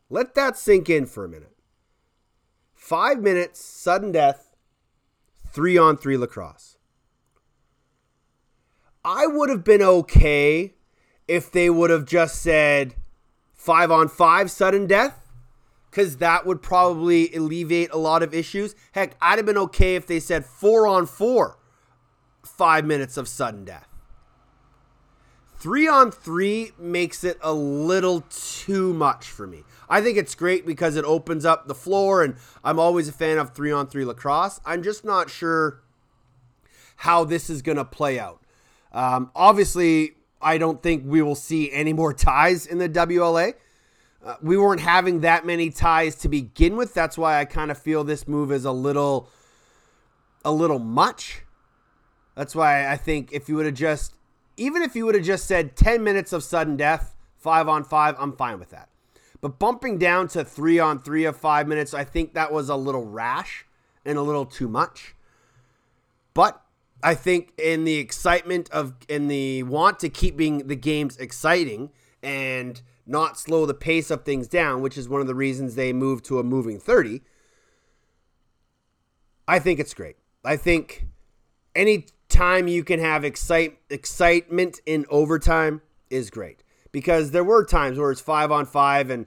Let that sink in for a minute. Five minutes, sudden death, three on three lacrosse. I would have been okay if they would have just said five on five sudden death, because that would probably alleviate a lot of issues. Heck, I'd have been okay if they said four on four, five minutes of sudden death. Three on three makes it a little too much for me. I think it's great because it opens up the floor, and I'm always a fan of three on three lacrosse. I'm just not sure how this is going to play out. Um, obviously, I don't think we will see any more ties in the WLA. Uh, we weren't having that many ties to begin with. That's why I kind of feel this move is a little, a little much. That's why I think if you would have just even if you would have just said 10 minutes of sudden death, five on five, I'm fine with that. But bumping down to three on three of five minutes, I think that was a little rash and a little too much. But I think in the excitement of in the want to keep being the games exciting and not slow the pace of things down, which is one of the reasons they moved to a moving 30. I think it's great. I think any time you can have excite excitement in overtime is great because there were times where it's five on five and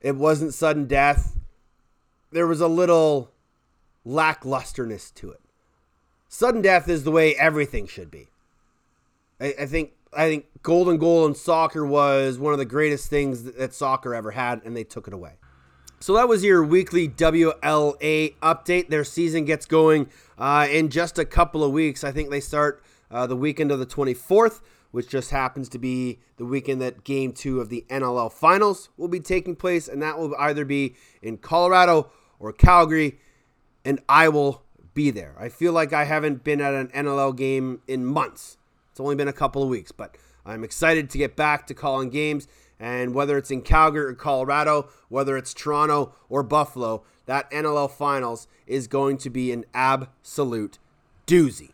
it wasn't sudden death. There was a little lacklusterness to it. Sudden death is the way everything should be. I, I think I think golden goal in soccer was one of the greatest things that, that soccer ever had, and they took it away. So that was your weekly WLA update. Their season gets going uh, in just a couple of weeks. I think they start uh, the weekend of the 24th, which just happens to be the weekend that game two of the NLL finals will be taking place. And that will either be in Colorado or Calgary. And I will be there. I feel like I haven't been at an NLL game in months. It's only been a couple of weeks, but I'm excited to get back to calling games. And whether it's in Calgary or Colorado, whether it's Toronto or Buffalo, that NLL finals is going to be an absolute doozy.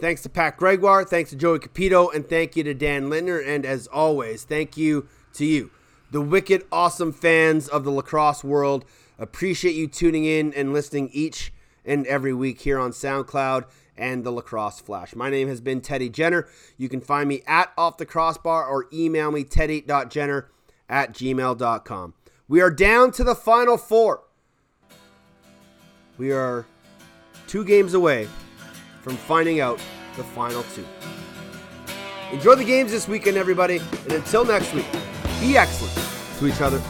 Thanks to Pat Gregoire, thanks to Joey Cupido, and thank you to Dan Lindner. And as always, thank you to you, the wicked awesome fans of the lacrosse world. Appreciate you tuning in and listening each and every week here on SoundCloud and the Lacrosse Flash. My name has been Teddy Jenner. You can find me at Off the Crossbar or email me teddy.jenner at gmail.com. We are down to the final four. We are two games away from finding out the final two. Enjoy the games this weekend, everybody, and until next week, be excellent to each other